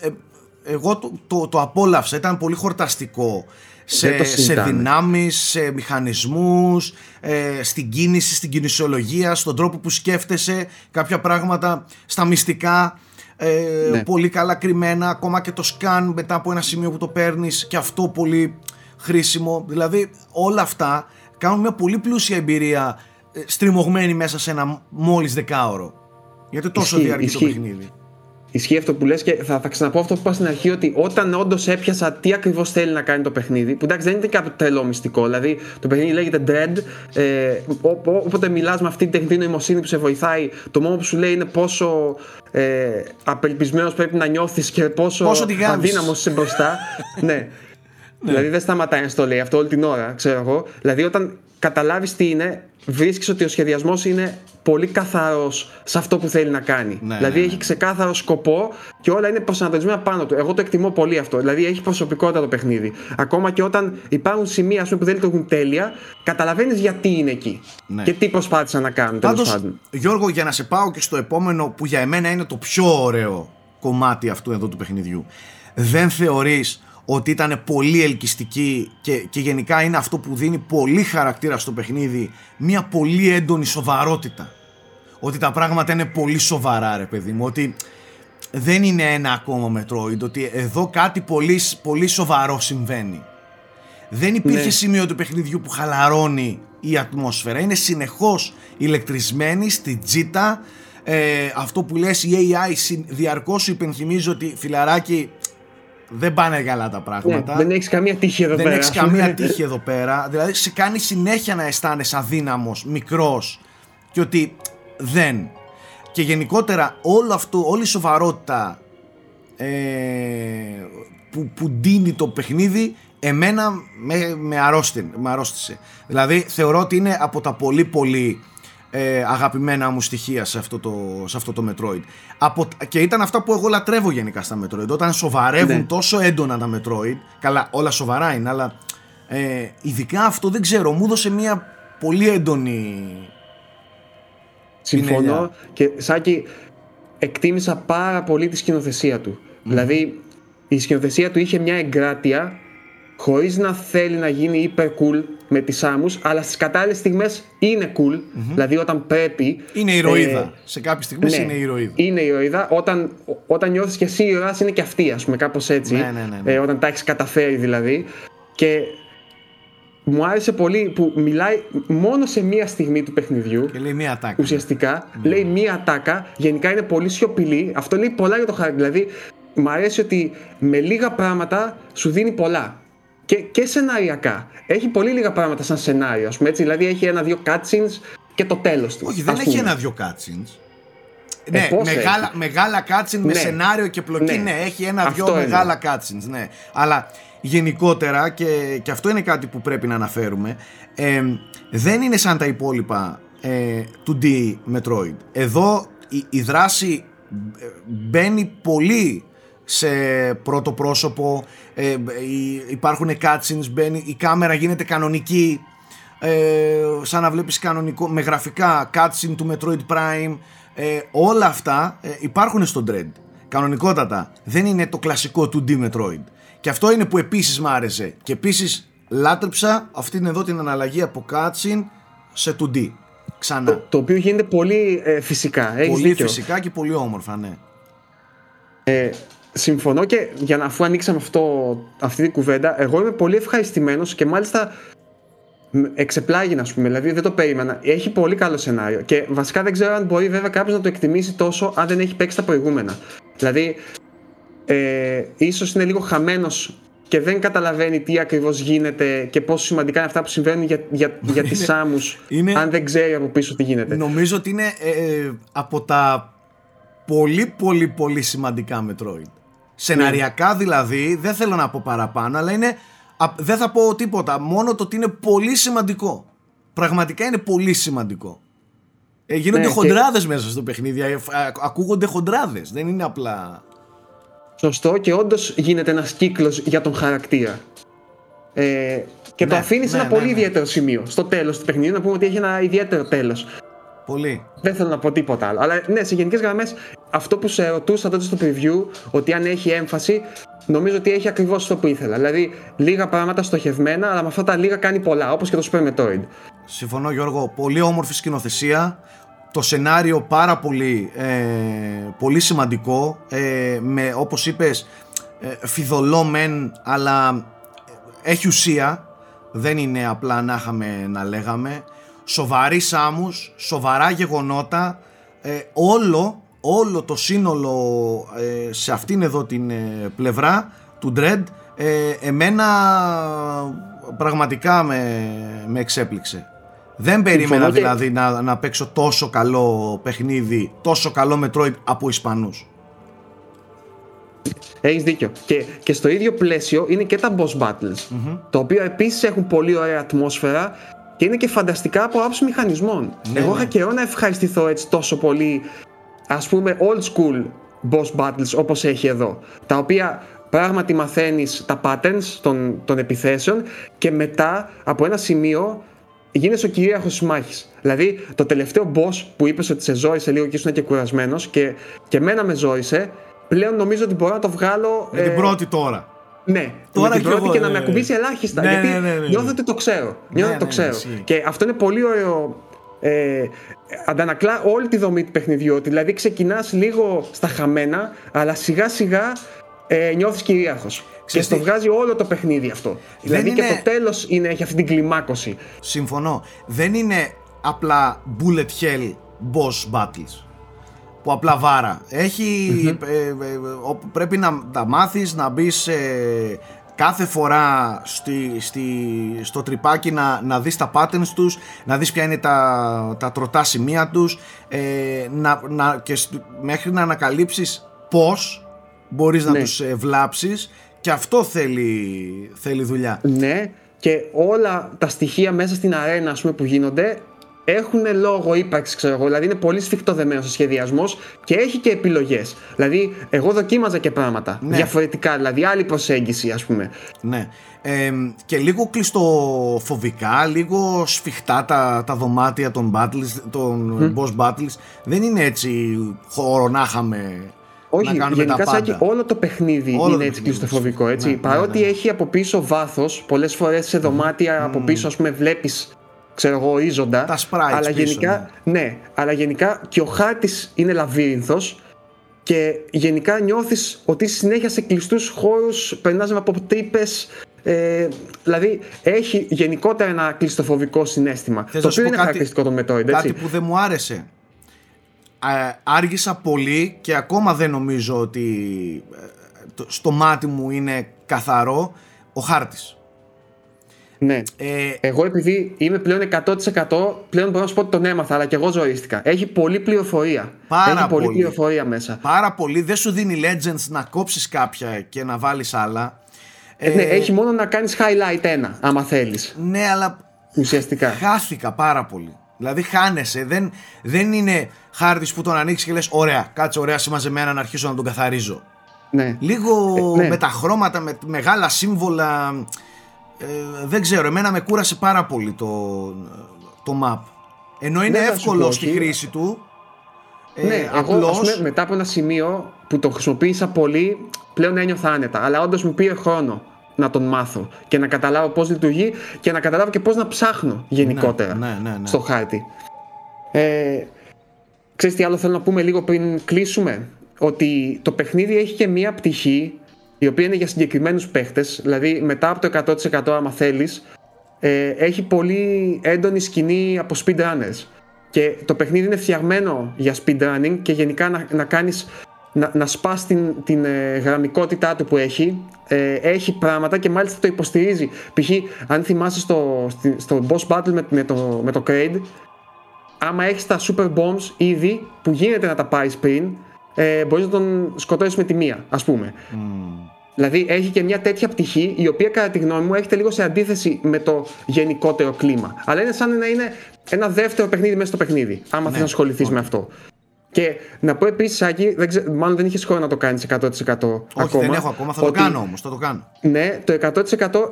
ε, εγώ το, το, το απόλαυσα. Ήταν πολύ χορταστικό σε, σε δυνάμεις, σε μηχανισμούς, ε, στην κίνηση, στην κινησιολογία, στον τρόπο που σκέφτεσαι κάποια πράγματα, στα μυστικά. Ε, ναι. Πολύ καλά κρυμμένα, ακόμα και το σκάν μετά από ένα σημείο που το παίρνεις και αυτό πολύ χρήσιμο. Δηλαδή όλα αυτά κάνουν μια πολύ πλούσια εμπειρία ε, στριμωγμένη μέσα σε ένα μόλις δεκάωρο. Γιατί τόσο διαρκεί το παιχνίδι. Ισχύει αυτό που λες και θα, θα ξαναπώ αυτό που είπα στην αρχή ότι όταν όντως έπιασα τι ακριβώς θέλει να κάνει το παιχνίδι, που εντάξει δεν είναι κάποιο τρελό μυστικό, δηλαδή το παιχνίδι λέγεται Dread, ε, όποτε μιλάς με αυτή την τεχνητή νοημοσύνη που σε βοηθάει, το μόνο που σου λέει είναι πόσο ε, απελπισμένος πρέπει να νιώθεις και πόσο, πόσο αδύναμος είσαι μπροστά. ναι. ναι. Δηλαδή δεν σταματάει να το λέει αυτό όλη την ώρα, ξέρω εγώ. Δηλαδή όταν καταλάβεις τι είναι, βρίσκεις ότι ο σχεδιασμός είναι πολύ καθαρός σε αυτό που θέλει να κάνει. Ναι, δηλαδή ναι, έχει ναι. ξεκάθαρο σκοπό και όλα είναι προσανατολισμένα πάνω του. Εγώ το εκτιμώ πολύ αυτό. Δηλαδή έχει προσωπικότητα το παιχνίδι. Ακόμα και όταν υπάρχουν σημεία πούμε, που δεν λειτουργούν τέλεια, καταλαβαίνεις γιατί είναι εκεί ναι. και τι προσπάθησαν να κάνουν. Πάντως, Γιώργο, για να σε πάω και στο επόμενο που για εμένα είναι το πιο ωραίο κομμάτι αυτού εδώ του παιχνιδιού. Δεν θεωρείς ότι ήταν πολύ ελκυστική και, και γενικά είναι αυτό που δίνει πολύ χαρακτήρα στο παιχνίδι μια πολύ έντονη σοβαρότητα. Ότι τα πράγματα είναι πολύ σοβαρά ρε παιδί μου ότι δεν είναι ένα ακόμα Metroid ότι εδώ κάτι πολύ, πολύ σοβαρό συμβαίνει. Δεν υπήρχε ναι. σημείο του παιχνιδιού που χαλαρώνει η ατμόσφαιρα. Είναι συνεχώς ηλεκτρισμένη στη τζίτα. Ε, αυτό που λες η AI διαρκώς σου υπενθυμίζει ότι φιλαράκι δεν πάνε καλά τα πράγματα. Ναι, δεν έχεις καμία τύχη εδώ δεν πέρα. Δεν έχεις καμία τύχη εδώ πέρα. Δηλαδή σε κάνει συνέχεια να αισθάνεσαι αδύναμος, μικρός και ότι δεν. Και γενικότερα όλο αυτό, όλη η σοβαρότητα ε, που, που ντύνει το παιχνίδι εμένα με, με, με αρρώστησε. Δηλαδή θεωρώ ότι είναι από τα πολύ πολύ ε, αγαπημένα μου στοιχεία σε αυτό το, σε αυτό το Metroid. Από, και ήταν αυτά που εγώ λατρεύω γενικά στα Metroid. Όταν σοβαρεύουν ναι. τόσο έντονα τα Metroid, καλά όλα σοβαρά είναι, αλλά ε, ειδικά αυτό δεν ξέρω, μου έδωσε μια πολύ έντονη Συμφωνώ και Σάκη εκτίμησα πάρα πολύ τη σκηνοθεσία του. Δηλαδή η σκηνοθεσία του είχε μια εγκράτεια χωρίς να θέλει να γίνει hyper cool με τις άμμους αλλά στις κατάλληλες στιγμές είναι cool δηλαδή όταν πρέπει είναι ηρωίδα ε, σε κάποιες στιγμές ναι, είναι ηρωίδα είναι ηρωίδα όταν, όταν νιώθεις και εσύ ηρωάς είναι και αυτή ας πούμε κάπως έτσι ναι, ναι, ναι, ναι. ε, όταν τα έχεις καταφέρει δηλαδή και μου άρεσε πολύ που μιλάει μόνο σε μία στιγμή του παιχνιδιού. Και λέει μία ατάκα. Ουσιαστικά ναι. λέει μία ατάκα. Γενικά είναι πολύ σιωπηλή. Αυτό λέει πολλά για το χάρτη. Δηλαδή, μου αρέσει ότι με λίγα πράγματα σου δίνει πολλά. Και, και σεναριακά. Έχει πολύ λίγα πράγματα σαν σενάριο. Ας πούμε, έτσι, δηλαδή έχει ένα-δύο cutscenes και το τέλος του. Όχι, δεν έχει ένα-δύο cutscenes. Ε, ναι, μεγάλα, μεγάλα cutscenes με ναι. σενάριο και πλοκή, ναι, ναι έχει ένα-δυο μεγάλα cutscenes, ναι. Αλλά γενικότερα και, και αυτό είναι κάτι που πρέπει να αναφέρουμε ε, δεν είναι σαν τα υπόλοιπα ε, του D Metroid εδώ η, η δράση ε, μπαίνει πολύ σε πρώτο πρόσωπο ε, υπάρχουν cutscenes μπαίνει, η κάμερα γίνεται κανονική ε, σαν να βλέπεις κανονικό με γραφικά cutscene του Metroid Prime ε, όλα αυτά ε, υπάρχουν στο Dread κανονικότατα δεν είναι το κλασικό 2D Metroid και αυτό είναι που επίσης μ' άρεσε. Και επίσης λάτρεψα αυτήν εδώ την αναλλαγή από cutscene σε 2D. Ξανά. Το, το οποίο γίνεται πολύ ε, φυσικά. Έχεις πολύ δίκιο. φυσικά και πολύ όμορφα, ναι. Ε, συμφωνώ και για να αφού ανοίξαμε αυτό, αυτή την κουβέντα, εγώ είμαι πολύ ευχαριστημένος και μάλιστα εξεπλάγει, ας πούμε. Δηλαδή δεν το περίμενα. Έχει πολύ καλό σενάριο. Και βασικά δεν ξέρω αν μπορεί βέβαια κάποιος να το εκτιμήσει τόσο αν δεν έχει παίξει τα προηγούμενα. Δηλαδή, ε, ίσως είναι λίγο χαμένος και δεν καταλαβαίνει τι ακριβώς γίνεται και πόσο σημαντικά είναι αυτά που συμβαίνουν για, για, για τις Σάμους αν δεν ξέρει από πίσω τι γίνεται. Νομίζω ότι είναι ε, από τα πολύ πολύ πολύ σημαντικά Metroid. Σεναριακά δηλαδή, δεν θέλω να πω παραπάνω, αλλά είναι, δεν θα πω τίποτα, μόνο το ότι είναι πολύ σημαντικό. Πραγματικά είναι πολύ σημαντικό. Ε, γίνονται ναι, χοντράδες μέσα στο παιχνίδι, ε, ακούγονται χοντράδες, δεν είναι απλά... Σωστό και όντως γίνεται ένας κύκλος για τον χαρακτήρα. Ε, και ναι, το αφήνεις σε ένα ναι, πολύ ναι, ιδιαίτερο σημείο. Στο τέλος του παιχνιδιού να πούμε ότι έχει ένα ιδιαίτερο τέλος. Πολύ. Δεν θέλω να πω τίποτα άλλο. Αλλά ναι, σε γενικές γραμμές, αυτό που σε ρωτούσα τότε στο preview, ότι αν έχει έμφαση, νομίζω ότι έχει ακριβώς αυτό που ήθελα. Δηλαδή, λίγα πράγματα στοχευμένα, αλλά με αυτά τα λίγα κάνει πολλά, όπως και το Super Metroid. Συμφωνώ, Γιώργο. Πολύ όμορφη σκηνοθεσία το σενάριο πάρα πολύ, ε, πολύ σημαντικό ε, με όπως είπες ε, φιδωλό μεν αλλά έχει ουσία δεν είναι απλά να είχαμε να λέγαμε σοβαροί σάμους, σοβαρά γεγονότα ε, όλο, όλο το σύνολο ε, σε αυτήν εδώ την πλευρά του Dread εμένα πραγματικά με, με εξέπληξε δεν περίμενα δηλαδή να, να παίξω τόσο καλό παιχνίδι, τόσο καλό Metroid από Ισπανούς. Έχεις δίκιο. Και, και στο ίδιο πλαίσιο είναι και τα boss battles. Mm-hmm. Το οποίο επίσης έχουν πολύ ωραία ατμόσφαιρα και είναι και φανταστικά από άψη μηχανισμών. Ναι, Εγώ είχα ναι. καιρό να ευχαριστηθώ έτσι τόσο πολύ, ας πούμε, old school boss battles όπως έχει εδώ. Τα οποία πράγματι μαθαίνεις τα patterns των, των επιθέσεων και μετά από ένα σημείο γίνεσαι ο κυρίαρχος της μάχης. Δηλαδή, το τελευταίο boss που είπες ότι σε ζόρισε λίγο και ήσουν και κουρασμένος και, και μένα με ζόρισε, πλέον νομίζω ότι μπορώ να το βγάλω. Με την ε, πρώτη τώρα. Ναι, τώρα με την πρώτη και, να με ακουμπήσει ελάχιστα. Ναι, γιατί ναι, ναι, ναι, νιώθω ότι το ξέρω. Νιώθω ότι το ξέρω. Και αυτό είναι πολύ ωραίο. Ε, αντανακλά όλη τη δομή του παιχνιδιού. Δηλαδή, ξεκινάς λίγο στα χαμένα, αλλά σιγά σιγά ε, νιώθεις κυρίαρχος. Και στο βγάζει όλο το παιχνίδι αυτό. δηλαδή και το τέλος έχει αυτή την κλιμάκωση. Συμφωνώ. Δεν είναι απλά bullet hell boss battles. Που απλά βάρα. Έχει, ε, ε, πρέπει να τα μάθεις, να μπεις κάθε φορά στη, στη, στο τρυπάκι να, να δεις τα patterns τους, να δεις ποια είναι τα, τα τροτά σημεία τους, ε, να, να, και μέχρι να ανακαλύψεις πώς μπορείς να ναι. τους βλάψεις και αυτό θέλει, θέλει δουλειά. Ναι, και όλα τα στοιχεία μέσα στην αρένα ας πούμε, που γίνονται έχουν λόγο ύπαρξη, ξέρω εγώ. Δηλαδή είναι πολύ σφιχτό δεμένο ο σχεδιασμός και έχει και επιλογές. Δηλαδή, εγώ δοκίμαζα και πράγματα Ναι. διαφορετικά, δηλαδή άλλη προσέγγιση, ας πούμε. Ναι. Ε, και λίγο κλειστοφοβικά, λίγο σφιχτά τα, τα δωμάτια των, battles, των boss battles. Δεν είναι έτσι χώρο να είχαμε Όχι, να κάνουμε γενικά τα Σάκη, πάντα. όλο το παιχνίδι Όλο είναι το έτσι παιχνίδι κλειστοφοβικό. είναι Έτσι. ναι, ναι, Παρότι ναι. έχει από πίσω βάθος, πολλές φορές σε δωμάτια από πίσω, ας πούμε, βλέπεις ξέρω εγώ, ορίζοντα. Τα sprites αλλά πίσω, γενικά, ναι. αλλά γενικά και ο χάρτη είναι λαβύρινθος και γενικά νιώθεις ότι είσαι συνέχεια σε κλειστούς χώρους, περνάς από τρύπες. Ε, δηλαδή έχει γενικότερα ένα κλειστοφοβικό συνέστημα. Θες το να σου οποίο πω είναι κάτι- χαρακτηριστικό των Metroid, έτσι. Κάτι που δεν μου άρεσε. Α, άργησα πολύ και ακόμα δεν νομίζω ότι ε, το- στο μάτι μου είναι καθαρό ο χάρτης. Ναι. Ε, Εγώ επειδή είμαι πλέον 100% πλέον μπορώ να σου πω ότι τον έμαθα, αλλά και εγώ ζωρίστηκα. Έχει πολλή πληροφορία. Πάρα Έχει πολλή πολύ. πληροφορία μέσα. πάρα πολύ δεν σου δίνει legends να κόψεις κάποια και να βάλεις άλλα. Ε, ναι, έχει μόνο να κάνεις highlight ένα, άμα θέλεις. ναι, αλλά Ουσιαστικά. χάθηκα πάρα πολύ. Δηλαδή χάνεσαι. Δεν, δεν είναι χάρτης που τον ανοίξεις και λες ωραία, κάτσε ωραία συμμαζεμένα να αρχίσω να τον καθαρίζω. Ναι. Λίγο Ε, ναι. με τα χρώματα, με μεγάλα σύμβολα. Ε, δεν ξέρω, εμένα με κούρασε πάρα πολύ το, το map. Ενώ είναι Δεν θα σου εύκολο πω, στη όχι. χρήση του. Ε, ναι, εγώ απλώς, ας πούμε, μετά από ένα σημείο που το χρησιμοποίησα πολύ, πλέον ένιωθα άνετα. Αλλά όντως μου πήρε χρόνο να τον μάθω και να καταλάβω πώς λειτουργεί και να καταλάβω και πώς να ψάχνω γενικότερα ναι, ναι, ναι. στο χάρτη. Ε, ξέρεις τι άλλο θέλω να πούμε λίγο πριν κλείσουμε; Ότι το παιχνίδι έχει και μία πτυχή η οποία είναι για συγκεκριμένους παίχτες. Δηλαδή μετά από το 100% άμα θέλεις ε, έχει πολύ έντονη σκηνή από speedrunners. Και το παιχνίδι είναι φτιαγμένο για speedrunning και γενικά να, να κάνεις να, να σπάς την, την ε, γραμμικότητά του που έχει ε, έχει πράγματα και μάλιστα το υποστηρίζει π.χ. αν θυμάσαι στο, στη- στο boss battle με, με, το, με το Kraid άμα έχεις τα super bombs ήδη που γίνεται να τα πάρεις πριν ε, μπορείς να τον σκοτώσεις με τη μία ας πούμε Δηλαδή έχει και μια τέτοια πτυχή η οποία κατά τη γνώμη μου έρχεται λίγο σε αντίθεση με το γενικότερο κλίμα. Αλλά είναι σαν να είναι ένα δεύτερο παιχνίδι μέσα στο παιχνίδι, άμα Ναι, θες να ασχοληθείς με αυτό. Και να πω επίσης, Άκη, δεν ξε... μάλλον δεν είχες χρόνο να το κάνεις 100% Όχι, ακόμα. δεν έχω ακόμα, θα το ότι, κάνω όμως, θα το κάνω. Ναι, το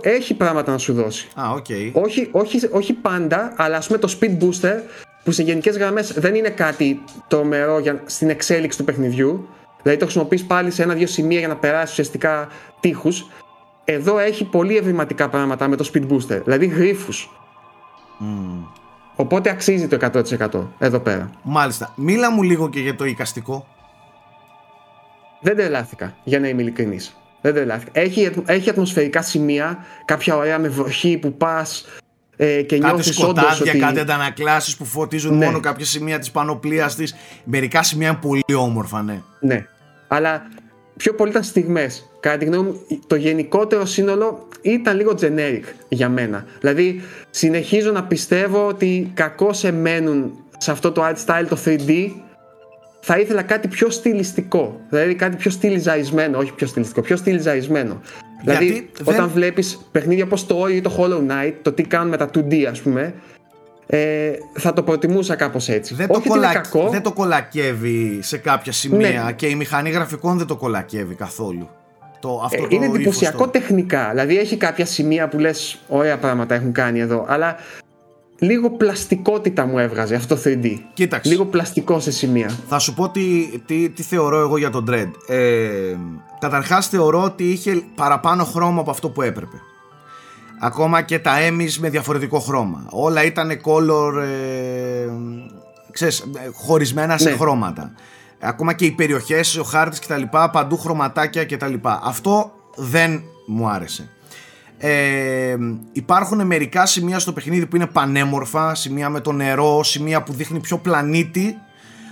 100% έχει πράγματα να σου δώσει. Α, οκ. Όχι, όχι, όχι πάντα, αλλά ας πούμε το speed booster που σε γενικές γραμμές δεν είναι κάτι τρομερό για, στην εξέλιξη του παιχνιδιού. Δηλαδή το χρησιμοποιείς πάλι σε ένα-δύο σημεία για να περάσεις ουσιαστικά τείχους. Εδώ έχει πολύ ευρηματικά πράγματα με το speed booster, δηλαδή γρήφου. Οπότε αξίζει το 100% εδώ πέρα. Μάλιστα. Μίλα μου λίγο και για το οικαστικό. Δεν τρελάθηκα, για να είμαι ειλικρινής. Δεν τρελάθηκα. Έχει, έχει ατμοσφαιρικά σημεία, κάποια ωραία με βροχή που πας ε, και Κάτι νιώθεις όντως σκοτάδια, ότι. κάτι αντανακλάσεις που φωτίζουν Ναι. μόνο κάποια σημεία της πανοπλία της. Μερικά σημεία είναι πολύ όμορφα, ναι. Ναι. Αλλά πιο πολύ ήταν στιγμές. Κατά τη γνώμη μου, το γενικότερο σύνολο ήταν λίγο generic για μένα. Δηλαδή, συνεχίζω να πιστεύω ότι κακώ εμένουν σε αυτό το art style το 3D. Θα ήθελα κάτι πιο στιλιστικό. Δηλαδή κάτι πιο στυλιζαρισμένο. Όχι πιο στιλιστικό, πιο στυλιζαρισμένο. Γιατί δηλαδή, δεν- όταν βλέπεις παιχνίδια όπως το Ori ή το Hollow Knight, το τι κάνουν με τα 2D, ας πούμε, ε, θα το προτιμούσα κάπως έτσι. Δεν το, Όχι ότι είναι κολα... κακό. δεν το κολακεύει σε κάποια σημεία Ναι. και η μηχανή γραφικών δεν το κολακεύει καθόλου. Το, αυτό Ε, το είναι ύφος εντυπωσιακό το- τεχνικά. Δηλαδή έχει κάποια σημεία που λες ωραία πράγματα έχουν κάνει εδώ. Αλλά λίγο πλαστικότητα μου έβγαζε αυτό το 3D. Κοίταξε. Λίγο πλαστικό σε σημεία. Θα σου πω τι, τι, τι θεωρώ εγώ για τον Dread. Ε, καταρχάς θεωρώ ότι είχε παραπάνω χρώμα από αυτό που έπρεπε. Ακόμα και τα έμεις με διαφορετικό χρώμα. Όλα ήταν color, ε, ξέρεις, ε, χωρισμένα σε Ναι. χρώματα. Ακόμα και οι περιοχές, ο χάρτης κτλ. Παντού χρωματάκια κτλ. Αυτό δεν μου άρεσε. Ε, υπάρχουν μερικά σημεία στο παιχνίδι που είναι πανέμορφα, σημεία με το νερό, σημεία που δείχνει πιο πλανήτη,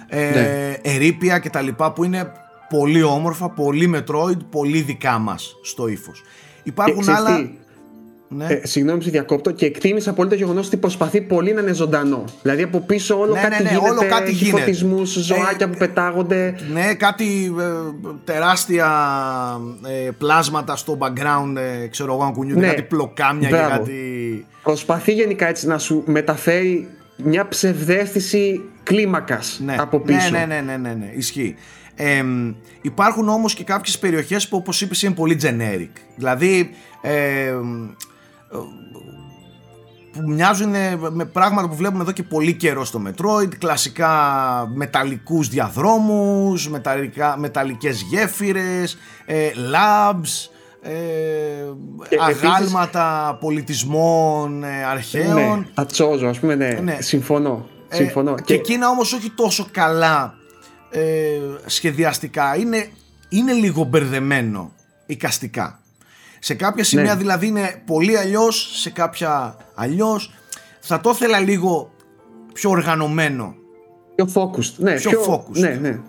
ε, Ναι. ερήπια κτλ. που είναι πολύ όμορφα, πολύ Metroid, πολύ δικά μας στο ύφος. Υπάρχουν ξέρεις άλλα... τι; Ναι. Ε, συγγνώμη που σε διακόπτω και εκτίμησα πολύ το γεγονός ότι προσπαθεί πολύ να είναι ζωντανό. Δηλαδή από πίσω όλο Ναι, κάτι ναι, ναι, γίνεται. όλο κάτι έχει γίνεται. φωτισμούς, ζωάκια Ε, που πετάγονται. Ναι, κάτι ε, τεράστια ε, πλάσματα στο background, ε, ξέρω εγώ, αν κουνιούνται Ναι. κάτι πλοκάμια και Μπράβο. κάτι... Προσπαθεί γενικά έτσι να σου μεταφέρει μια ψευδέστηση κλίμακας ναι. από πίσω. Ναι, ναι, ναι, ναι, ναι, ισχύει. Ε, υπάρχουν όμως και κάποιες περιοχές που όπως είπες είναι πολύ generic. Δηλαδή ε, που μοιάζουν με πράγματα που βλέπουμε εδώ και πολύ καιρό στο Metroid κλασικά μεταλλικούς διαδρόμους μεταλλικά, μεταλλικές γέφυρες ε, labs ε, αγάλματα πολιτισμών ε, αρχαίων ναι, τα τσόζω ας πούμε ναι, ναι. συμφωνώ, ε, συμφωνώ. και, και εκείνα όμως όχι τόσο καλά ε, σχεδιαστικά είναι, είναι λίγο μπερδεμένο οικαστικά σε κάποια σημεία ναι. δηλαδή είναι πολύ αλλιώς, σε κάποια αλλιώς. Θα το ήθελα λίγο πιο οργανωμένο. Πιο focused. Ναι, πιο, πιο focused. Ναι, ναι.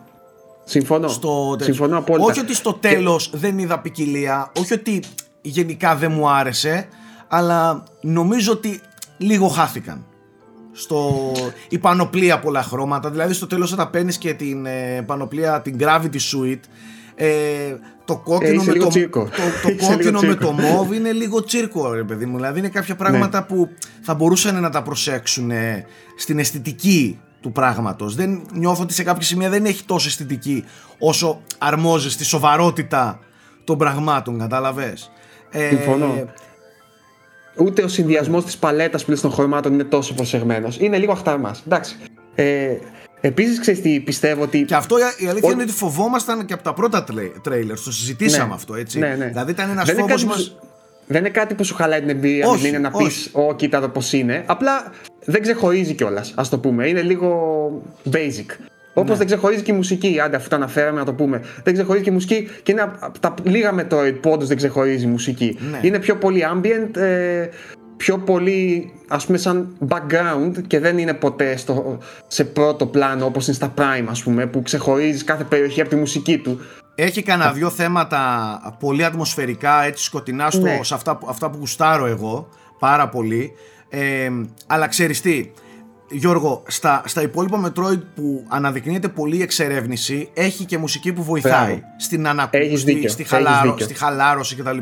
Συμφωνώ. Στο... Συμφωνώ απόλυτα. Όχι ότι στο τέλος δεν είδα ποικιλία, όχι ότι γενικά δεν μου άρεσε, αλλά νομίζω ότι λίγο χάθηκαν. Στο... Η πανοπλία πολλά χρώματα, δηλαδή στο τέλος όταν παίρνεις και την ε, πανοπλία, την Gravity Suite, ε, το κόκκινο, ε, με το, το, το, κόκκινο με το μόβ είναι λίγο τσίρκο ρε παιδί μου δηλαδή είναι κάποια πράγματα ναι. που θα μπορούσαν να τα προσέξουν στην αισθητική του πράγματος δεν νιώθω ότι σε κάποια σημεία δεν έχει τόσο αισθητική όσο αρμόζει στη σοβαρότητα των πραγμάτων κατάλαβες; Ε, Συμφωνώ ε, Ούτε ο συνδυασμός της παλέτας που των χρωμάτων είναι τόσο προσεγμένος. Είναι λίγο αχταρμάς. Εντάξει. Ε, Επίσης, ξέρεις τι πιστεύω ότι. Και αυτό η αλήθεια είναι ότι φοβόμασταν και από τα πρώτα τρέιλερς. Το συζητήσαμε ναι, αυτό έτσι. Ναι, ναι. Δηλαδή ήταν ένας φόβος μας. Δεν είναι κάτι που σου χαλάει την εμπειρία, όχι, είναι να πεις: Ω, κοίτα το πώς είναι. Απλά δεν ξεχωρίζει κιόλας, ας το πούμε. Είναι λίγο basic. Όπως ναι. δεν ξεχωρίζει και η μουσική, άντε αφού το αναφέραμε να το πούμε. Δεν ξεχωρίζει και η μουσική και είναι από τα λίγα Metroid που όντω δεν ξεχωρίζει η μουσική. Ναι. Είναι πιο πολύ ambient, ε, πιο πολύ ας πούμε σαν background και δεν είναι ποτέ στο, σε πρώτο πλάνο όπως είναι στα Prime ας πούμε που ξεχωρίζεις κάθε περιοχή από τη μουσική του. Έχει κανένα δυο θέματα πολύ ατμοσφαιρικά έτσι σκοτεινά στο, ναι. σε αυτά, αυτά που γουστάρω εγώ πάρα πολύ. Ε, αλλά ξέρεις τι Γιώργο, στα, στα υπόλοιπα Metroid που αναδεικνύεται πολύ εξερεύνηση έχει και μουσική που βοηθάει στην ανακούφιση, στη, στη, χαλάρο, στη χαλάρωση κτλ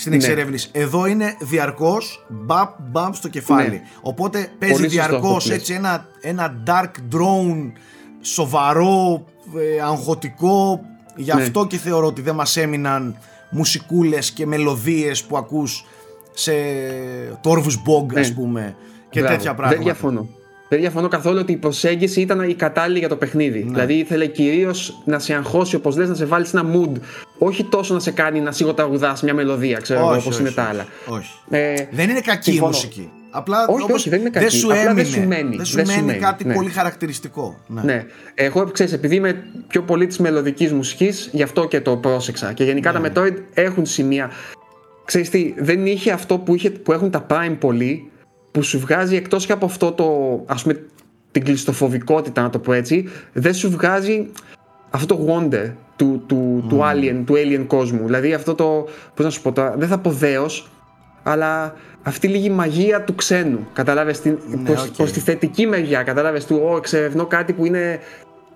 στην ναι. εξερεύνηση. Εδώ είναι διαρκώς μπαπ μπαπ στο κεφάλι. Ναι. Οπότε παίζει διαρκώς έτσι ένα, ένα dark drone σοβαρό, ε, αγχωτικό. Γι' ναι. αυτό και θεωρώ ότι δεν μας έμειναν μουσικούλες και μελωδίες που ακούς σε Torvus Bog ας πούμε και τέτοια πράγματα. Δεν διαφωνώ. Δεν διαφωνώ καθόλου ότι η προσέγγιση ήταν η κατάλληλη για το παιχνίδι. Ναι. Δηλαδή ήθελε κυρίως να σε αγχώσει, όπως λες, να σε βάλει ένα mood. Όχι τόσο να σε κάνει να σιγοταγουδάς μια μελωδία, ξέρω εγώ, όπως είναι τα άλλα. Όχι. Ε, δεν είναι κακή η μουσική. Απλά όχι, όπως, όχι, δεν είναι κακή. Δεν σου έμεινε. Δεν σου μένει, δεν σου μένει, κάτι ναι. πολύ χαρακτηριστικό. Ναι. ναι. Εγώ ξέρεις, επειδή είμαι πιο πολύ της μελωδικής μουσικής, γι' αυτό και το πρόσεξα. Και γενικά ναι. τα Metroid έχουν σημεία. Ξέρεις τι, δεν είχε αυτό που, είχε, που έχουν τα Prime πολύ, που σου βγάζει εκτός και από αυτό το ας πούμε την κλειστοφοβικότητα να το πω έτσι δεν σου βγάζει αυτό το wonder του, του, του, alien, του alien κόσμου. Δηλαδή αυτό το πώς να σου πω τώρα δεν θα πω δέος αλλά αυτή η λίγη μαγεία του ξένου. Κατάλαβες την, ναι, προς, okay. τη θετική μεριά. Κατάλαβες του «Ω, εξερευνώ κάτι που είναι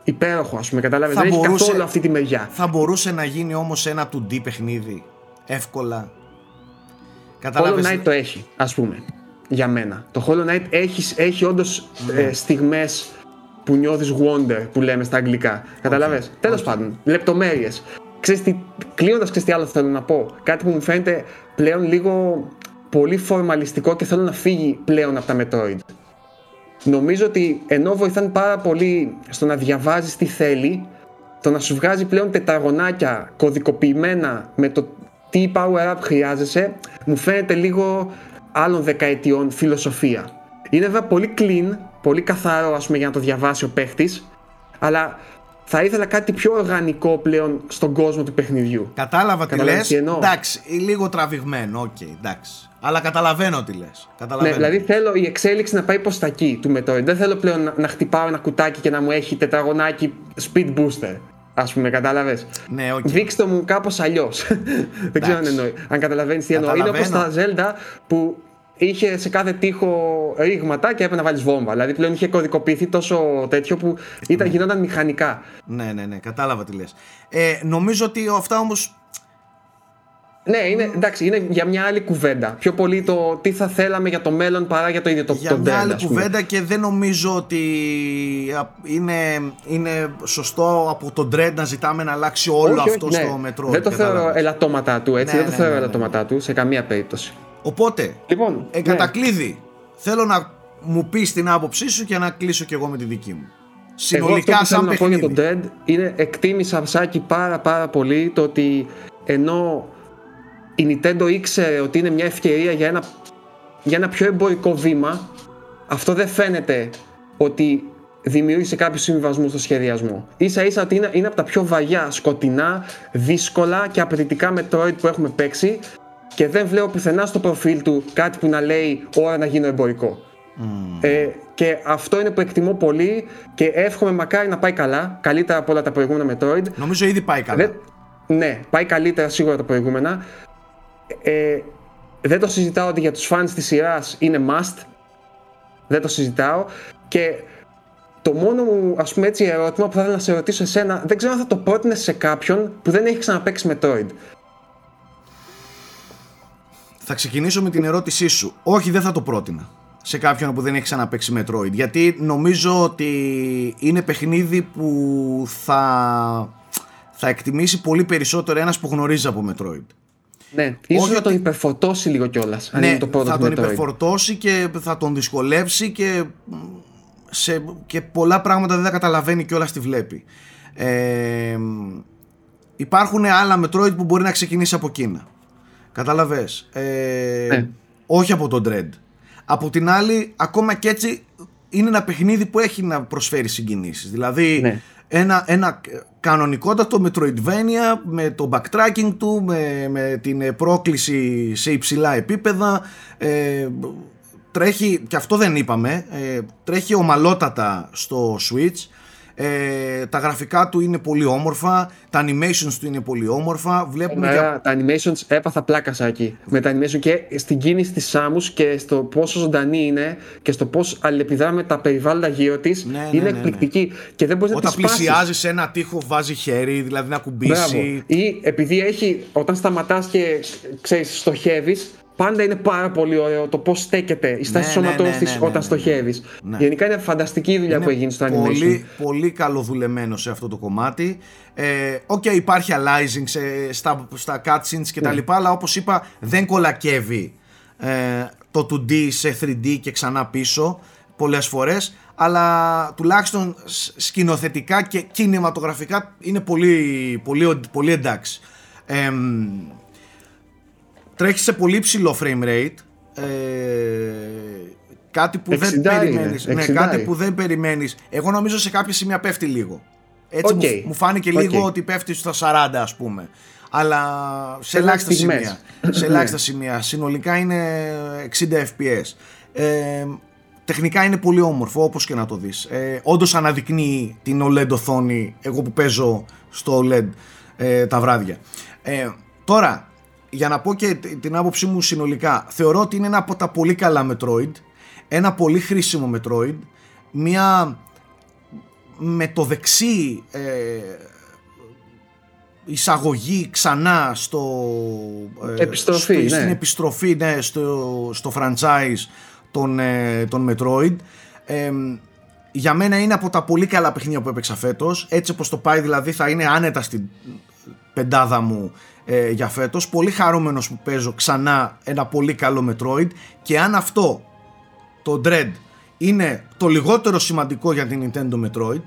υπέροχο ας πούμε. Κατάλαβες δεν μπορούσε, έχει καθόλου αυτή τη μεριά. θα μπορούσε να γίνει όμως ένα 2D παιχνίδι εύκολα. Κατάλαβες... Hollow Knight το έχει ας πούμε για μένα. Το Hollow Knight έχει, έχει όντως ναι. ε, στιγμές που νιώθεις wonder που λέμε στα αγγλικά. Okay. Καταλαβες. Τέλος πάντων, λεπτομέρειες. Ξέρεις τι, κλείνοντας ξέρεις τι άλλο θέλω να πω. Κάτι που μου φαίνεται πλέον λίγο πολύ φορμαλιστικό και θέλω να φύγει πλέον από τα Metroid. Νομίζω ότι ενώ βοηθάνε πάρα πολύ στο να διαβάζεις τι θέλει, το να σου βγάζει πλέον τετραγωνάκια κωδικοποιημένα με το τι power up χρειάζεσαι, μου φαίνεται λίγο άλλων δεκαετιών φιλοσοφία. Είναι βέβαια πολύ clean, πολύ καθαρό ας πούμε για να το διαβάσει ο παίχτης, αλλά θα ήθελα κάτι πιο οργανικό πλέον στον κόσμο του παιχνιδιού. Κατάλαβα τι λες, εντάξει, λίγο τραβηγμένο, OK, okay, εντάξει. Αλλά καταλαβαίνω τι λες. Ναι, δηλαδή θέλω η εξέλιξη να πάει προς τα εκεί του Metroid. Δεν θέλω πλέον να, να χτυπάω ένα κουτάκι και να μου έχει τετραγωνάκι speed booster. Α πούμε, κατάλαβες; Ναι, okay. Δείξτε μου κάπως αλλιώς. Δεν ξέρω αν εννοεί. Αν καταλαβαίνεις τι εννοώ. Είναι όπως τα Zelda που είχε σε κάθε τείχο ρήγματα και έπρεπε να βάλεις βόμβα. Δηλαδή πλέον είχε κωδικοποιηθεί τόσο τέτοιο που ήταν, ναι. γινόταν μηχανικά. Ναι, ναι, ναι, κατάλαβα τι λες. Ε, νομίζω ότι αυτά όμως Ναι, είναι, εντάξει, είναι για μια άλλη κουβέντα. Πιο πολύ το τι θα θέλαμε για το μέλλον παρά για το ίδιο το Για το μια Dead, άλλη ας πούμε. κουβέντα και δεν νομίζω ότι είναι, είναι σωστό από τον Dread να ζητάμε να αλλάξει όλο Όχι, όχι, αυτό ναι. στο μετρό. Δεν το θεωρώ ελαττώματά του, έτσι. Ναι, δεν το ναι, θεωρώ ναι, ναι, ελαττώματά του σε καμία περίπτωση. Οπότε, Λοιπόν, εν ναι. κατακλείδη, θέλω να μου πεις την άποψή σου και να κλείσω και εγώ με τη δική μου. Εγώ Συνολικά αυτό που θέλω σαν να πω για παιχνίδι. τον Dead είναι εκτίμησα Σάκη πάρα πάρα πολύ το ότι ενώ η Nintendo ήξερε ότι είναι μια ευκαιρία για ένα, για ένα πιο εμπορικό βήμα αυτό δεν φαίνεται ότι δημιούργησε κάποιους συμβιβασμούς στο σχεδιασμό. Ίσα ίσα ότι είναι, είναι από τα πιο βαγιά, σκοτεινά, δύσκολα και απαιτητικά Metroid που έχουμε παίξει και δεν βλέπω πουθενά στο προφίλ του κάτι που να λέει ώρα να γίνω εμπορικό. Ε, και αυτό είναι που εκτιμώ πολύ και εύχομαι μακάρι να πάει καλά, καλύτερα από όλα τα προηγούμενα Metroid. Νομίζω ήδη πάει καλά. Δεν- ναι, πάει καλύτερα σίγουρα από τα προηγούμενα. Ε, δεν το συζητάω ότι για τους fans της σειράς είναι must. Δεν το συζητάω. Και το μόνο μου ας πούμε έτσι ερώτημα που θα ήθελα να σε ρωτήσω εσένα, δεν ξέρω αν θα το πρότεινες σε κάποιον που δεν έχει ξαναπαίξει Metroid. Θα ξεκινήσω με την ερώτησή σου. Όχι, δεν θα το πρότεινα σε κάποιον που δεν έχει ξαναπαίξει Metroid. Γιατί νομίζω ότι είναι παιχνίδι που θα, θα εκτιμήσει πολύ περισσότερο ένας που γνωρίζει από Metroid. Ναι, ίσως Όχι να τον ότι- υπερφορτώσει λίγο κιόλας, αν ναι, είναι το πρώτο θα του τον Metroid. υπερφορτώσει και θα τον δυσκολεύσει και, σε, και πολλά πράγματα δεν θα καταλαβαίνει και όλα στη βλέπει. Ε, υπάρχουν άλλα Metroid που μπορεί να ξεκινήσει από Κίνα. Κατάλαβες; Ε, Ναι. Όχι από τον Dread. Από την άλλη, ακόμα και έτσι είναι ένα παιχνίδι που έχει να προσφέρει συγκινήσεις. Δηλαδή, Ναι. ένα, ένα κανονικότατο Metroidvania με το backtracking του, με, με την ε, πρόκληση σε υψηλά επίπεδα. Ε, τρέχει, και αυτό δεν είπαμε, ε, τρέχει ομαλότατα στο Switch. Ε, τα γραφικά του είναι πολύ όμορφα, τα animations του είναι πολύ όμορφα. Βλέπουμε και Ωραία, τα animations έπαθα πλάκα σάκι. Με τα animation και στην κίνηση της Σάμους και στο πόσο ζωντανή είναι και στο πώς αλληλεπιδρά με τα περιβάλλοντα γύρω της. Ναι, ναι, είναι ναι, ναι. εκπληκτική. Και δεν μπορείς να τη όταν σπάσεις. πλησιάζει σε ένα τοίχο βάζει χέρι, δηλαδή να Μπράβο. ακουμπήσει. Ή επειδή έχει, όταν σταματάς και ξέρεις, στοχεύεις, πάντα είναι πάρα πολύ ωραίο το πώς στέκεται η στάση Ναι, του ναι, σώματό ναι, της ναι, ναι, όταν ναι, ναι. στοχεύεις. Ναι. Γενικά είναι φανταστική η δουλειά που έχει γίνει στο animation. πολύ, πολύ καλοδουλεμένο σε αυτό το κομμάτι. Ε, Οκ, υπάρχει aliasing σε, στα, στα cutscenes και τα Ναι. λοιπά, αλλά όπως είπα δεν κολακεύει ε, το 2D σε 3D και ξανά πίσω πολλές φορές, αλλά τουλάχιστον σ- σκηνοθετικά και κινηματογραφικά είναι πολύ, πολύ, πολύ εντάξει. Ε, τρέχει σε πολύ ψηλό frame rate. Ε, κάτι που δεν Εξηντάρι είναι, περιμένεις. Ναι, εξηντάρι. κάτι που δεν περιμένεις. Εγώ νομίζω σε κάποια σημεία πέφτει λίγο. Έτσι Οκ. μου, μου φάνηκε Οκ. λίγο ότι πέφτει στα 40 ας πούμε. Αλλά σε Σε ελάχιστα στιγμές. σημεία. σε ελάχιστα σημεία. Συνολικά είναι 60 fps. Ε, τεχνικά είναι πολύ όμορφο όπως και να το δεις. Ε, όντως αναδεικνύει την OLED οθόνη εγώ που παίζω στο OLED ε, τα βράδια. Ε, τώρα, για να πω και τ- την άποψή μου συνολικά, θεωρώ ότι είναι ένα από τα πολύ καλά Metroid, ένα πολύ χρήσιμο Metroid, μια με το δεξί ε, εισαγωγή ξανά στο ε, Επιστροφή, στο- ναι. στην επιστροφή ναι, στο, στο franchise των, ε, των Metroid Ε, για μένα είναι από τα πολύ καλά παιχνίδια που έπαιξα φέτος έτσι όπως το πάει δηλαδή θα είναι άνετα στην πεντάδα μου ε, για φέτος. Πολύ χαρούμενος που παίζω ξανά ένα πολύ καλό Metroid. Και αν αυτό το Dread είναι το λιγότερο σημαντικό για την Nintendo Metroid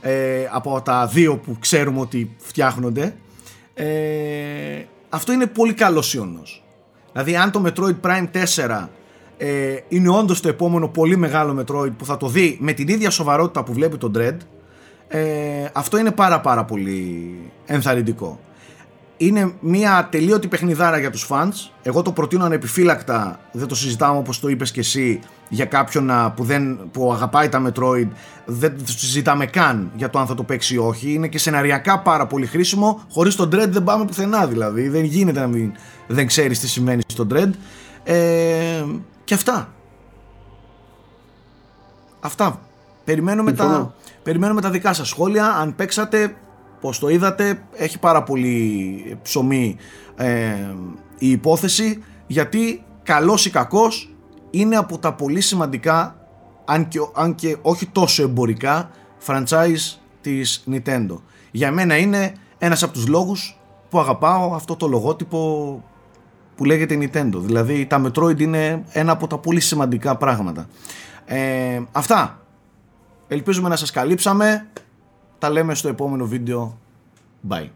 ε, από τα δύο που ξέρουμε ότι φτιάχνονται ε, αυτό είναι πολύ καλός ιονός. Δηλαδή αν το Metroid Prime 4 ε, είναι όντως το επόμενο πολύ μεγάλο Metroid που θα το δει με την ίδια σοβαρότητα που βλέπει το Dread ε, αυτό είναι πάρα πάρα πολύ ενθαρρυντικό είναι μια τελείωτη παιχνιδάρα για τους fans. Εγώ το προτείνω ανεπιφύλακτα. Δεν το συζητάμε όπως το είπες και εσύ για κάποιον α, που, δεν, που αγαπάει τα Metroid. Δεν το συζητάμε καν για το αν θα το παίξει ή όχι. Είναι και σεναριακά πάρα πολύ χρήσιμο. Χωρίς τον Dread δεν πάμε πουθενά δηλαδή. Δεν γίνεται να μην δεν ξέρεις τι σημαίνει στο Dread. Ε, και αυτά. Αυτά. Περιμένουμε τα, Συμφωνώ. περιμένουμε τα δικά σας σχόλια. Αν παίξατε πως το είδατε έχει πάρα πολύ ψωμί ε, η υπόθεση γιατί καλός ή κακός είναι από τα πολύ σημαντικά αν και, αν και όχι τόσο εμπορικά franchise της Nintendo. Για μένα είναι ένας από τους λόγους που αγαπάω αυτό το λογότυπο που λέγεται Nintendo. Δηλαδή τα Metroid είναι ένα από τα πολύ σημαντικά πράγματα. Ε, αυτά. Ελπίζουμε να σας καλύψαμε. Τα λέμε στο επόμενο βίντεο. Bye.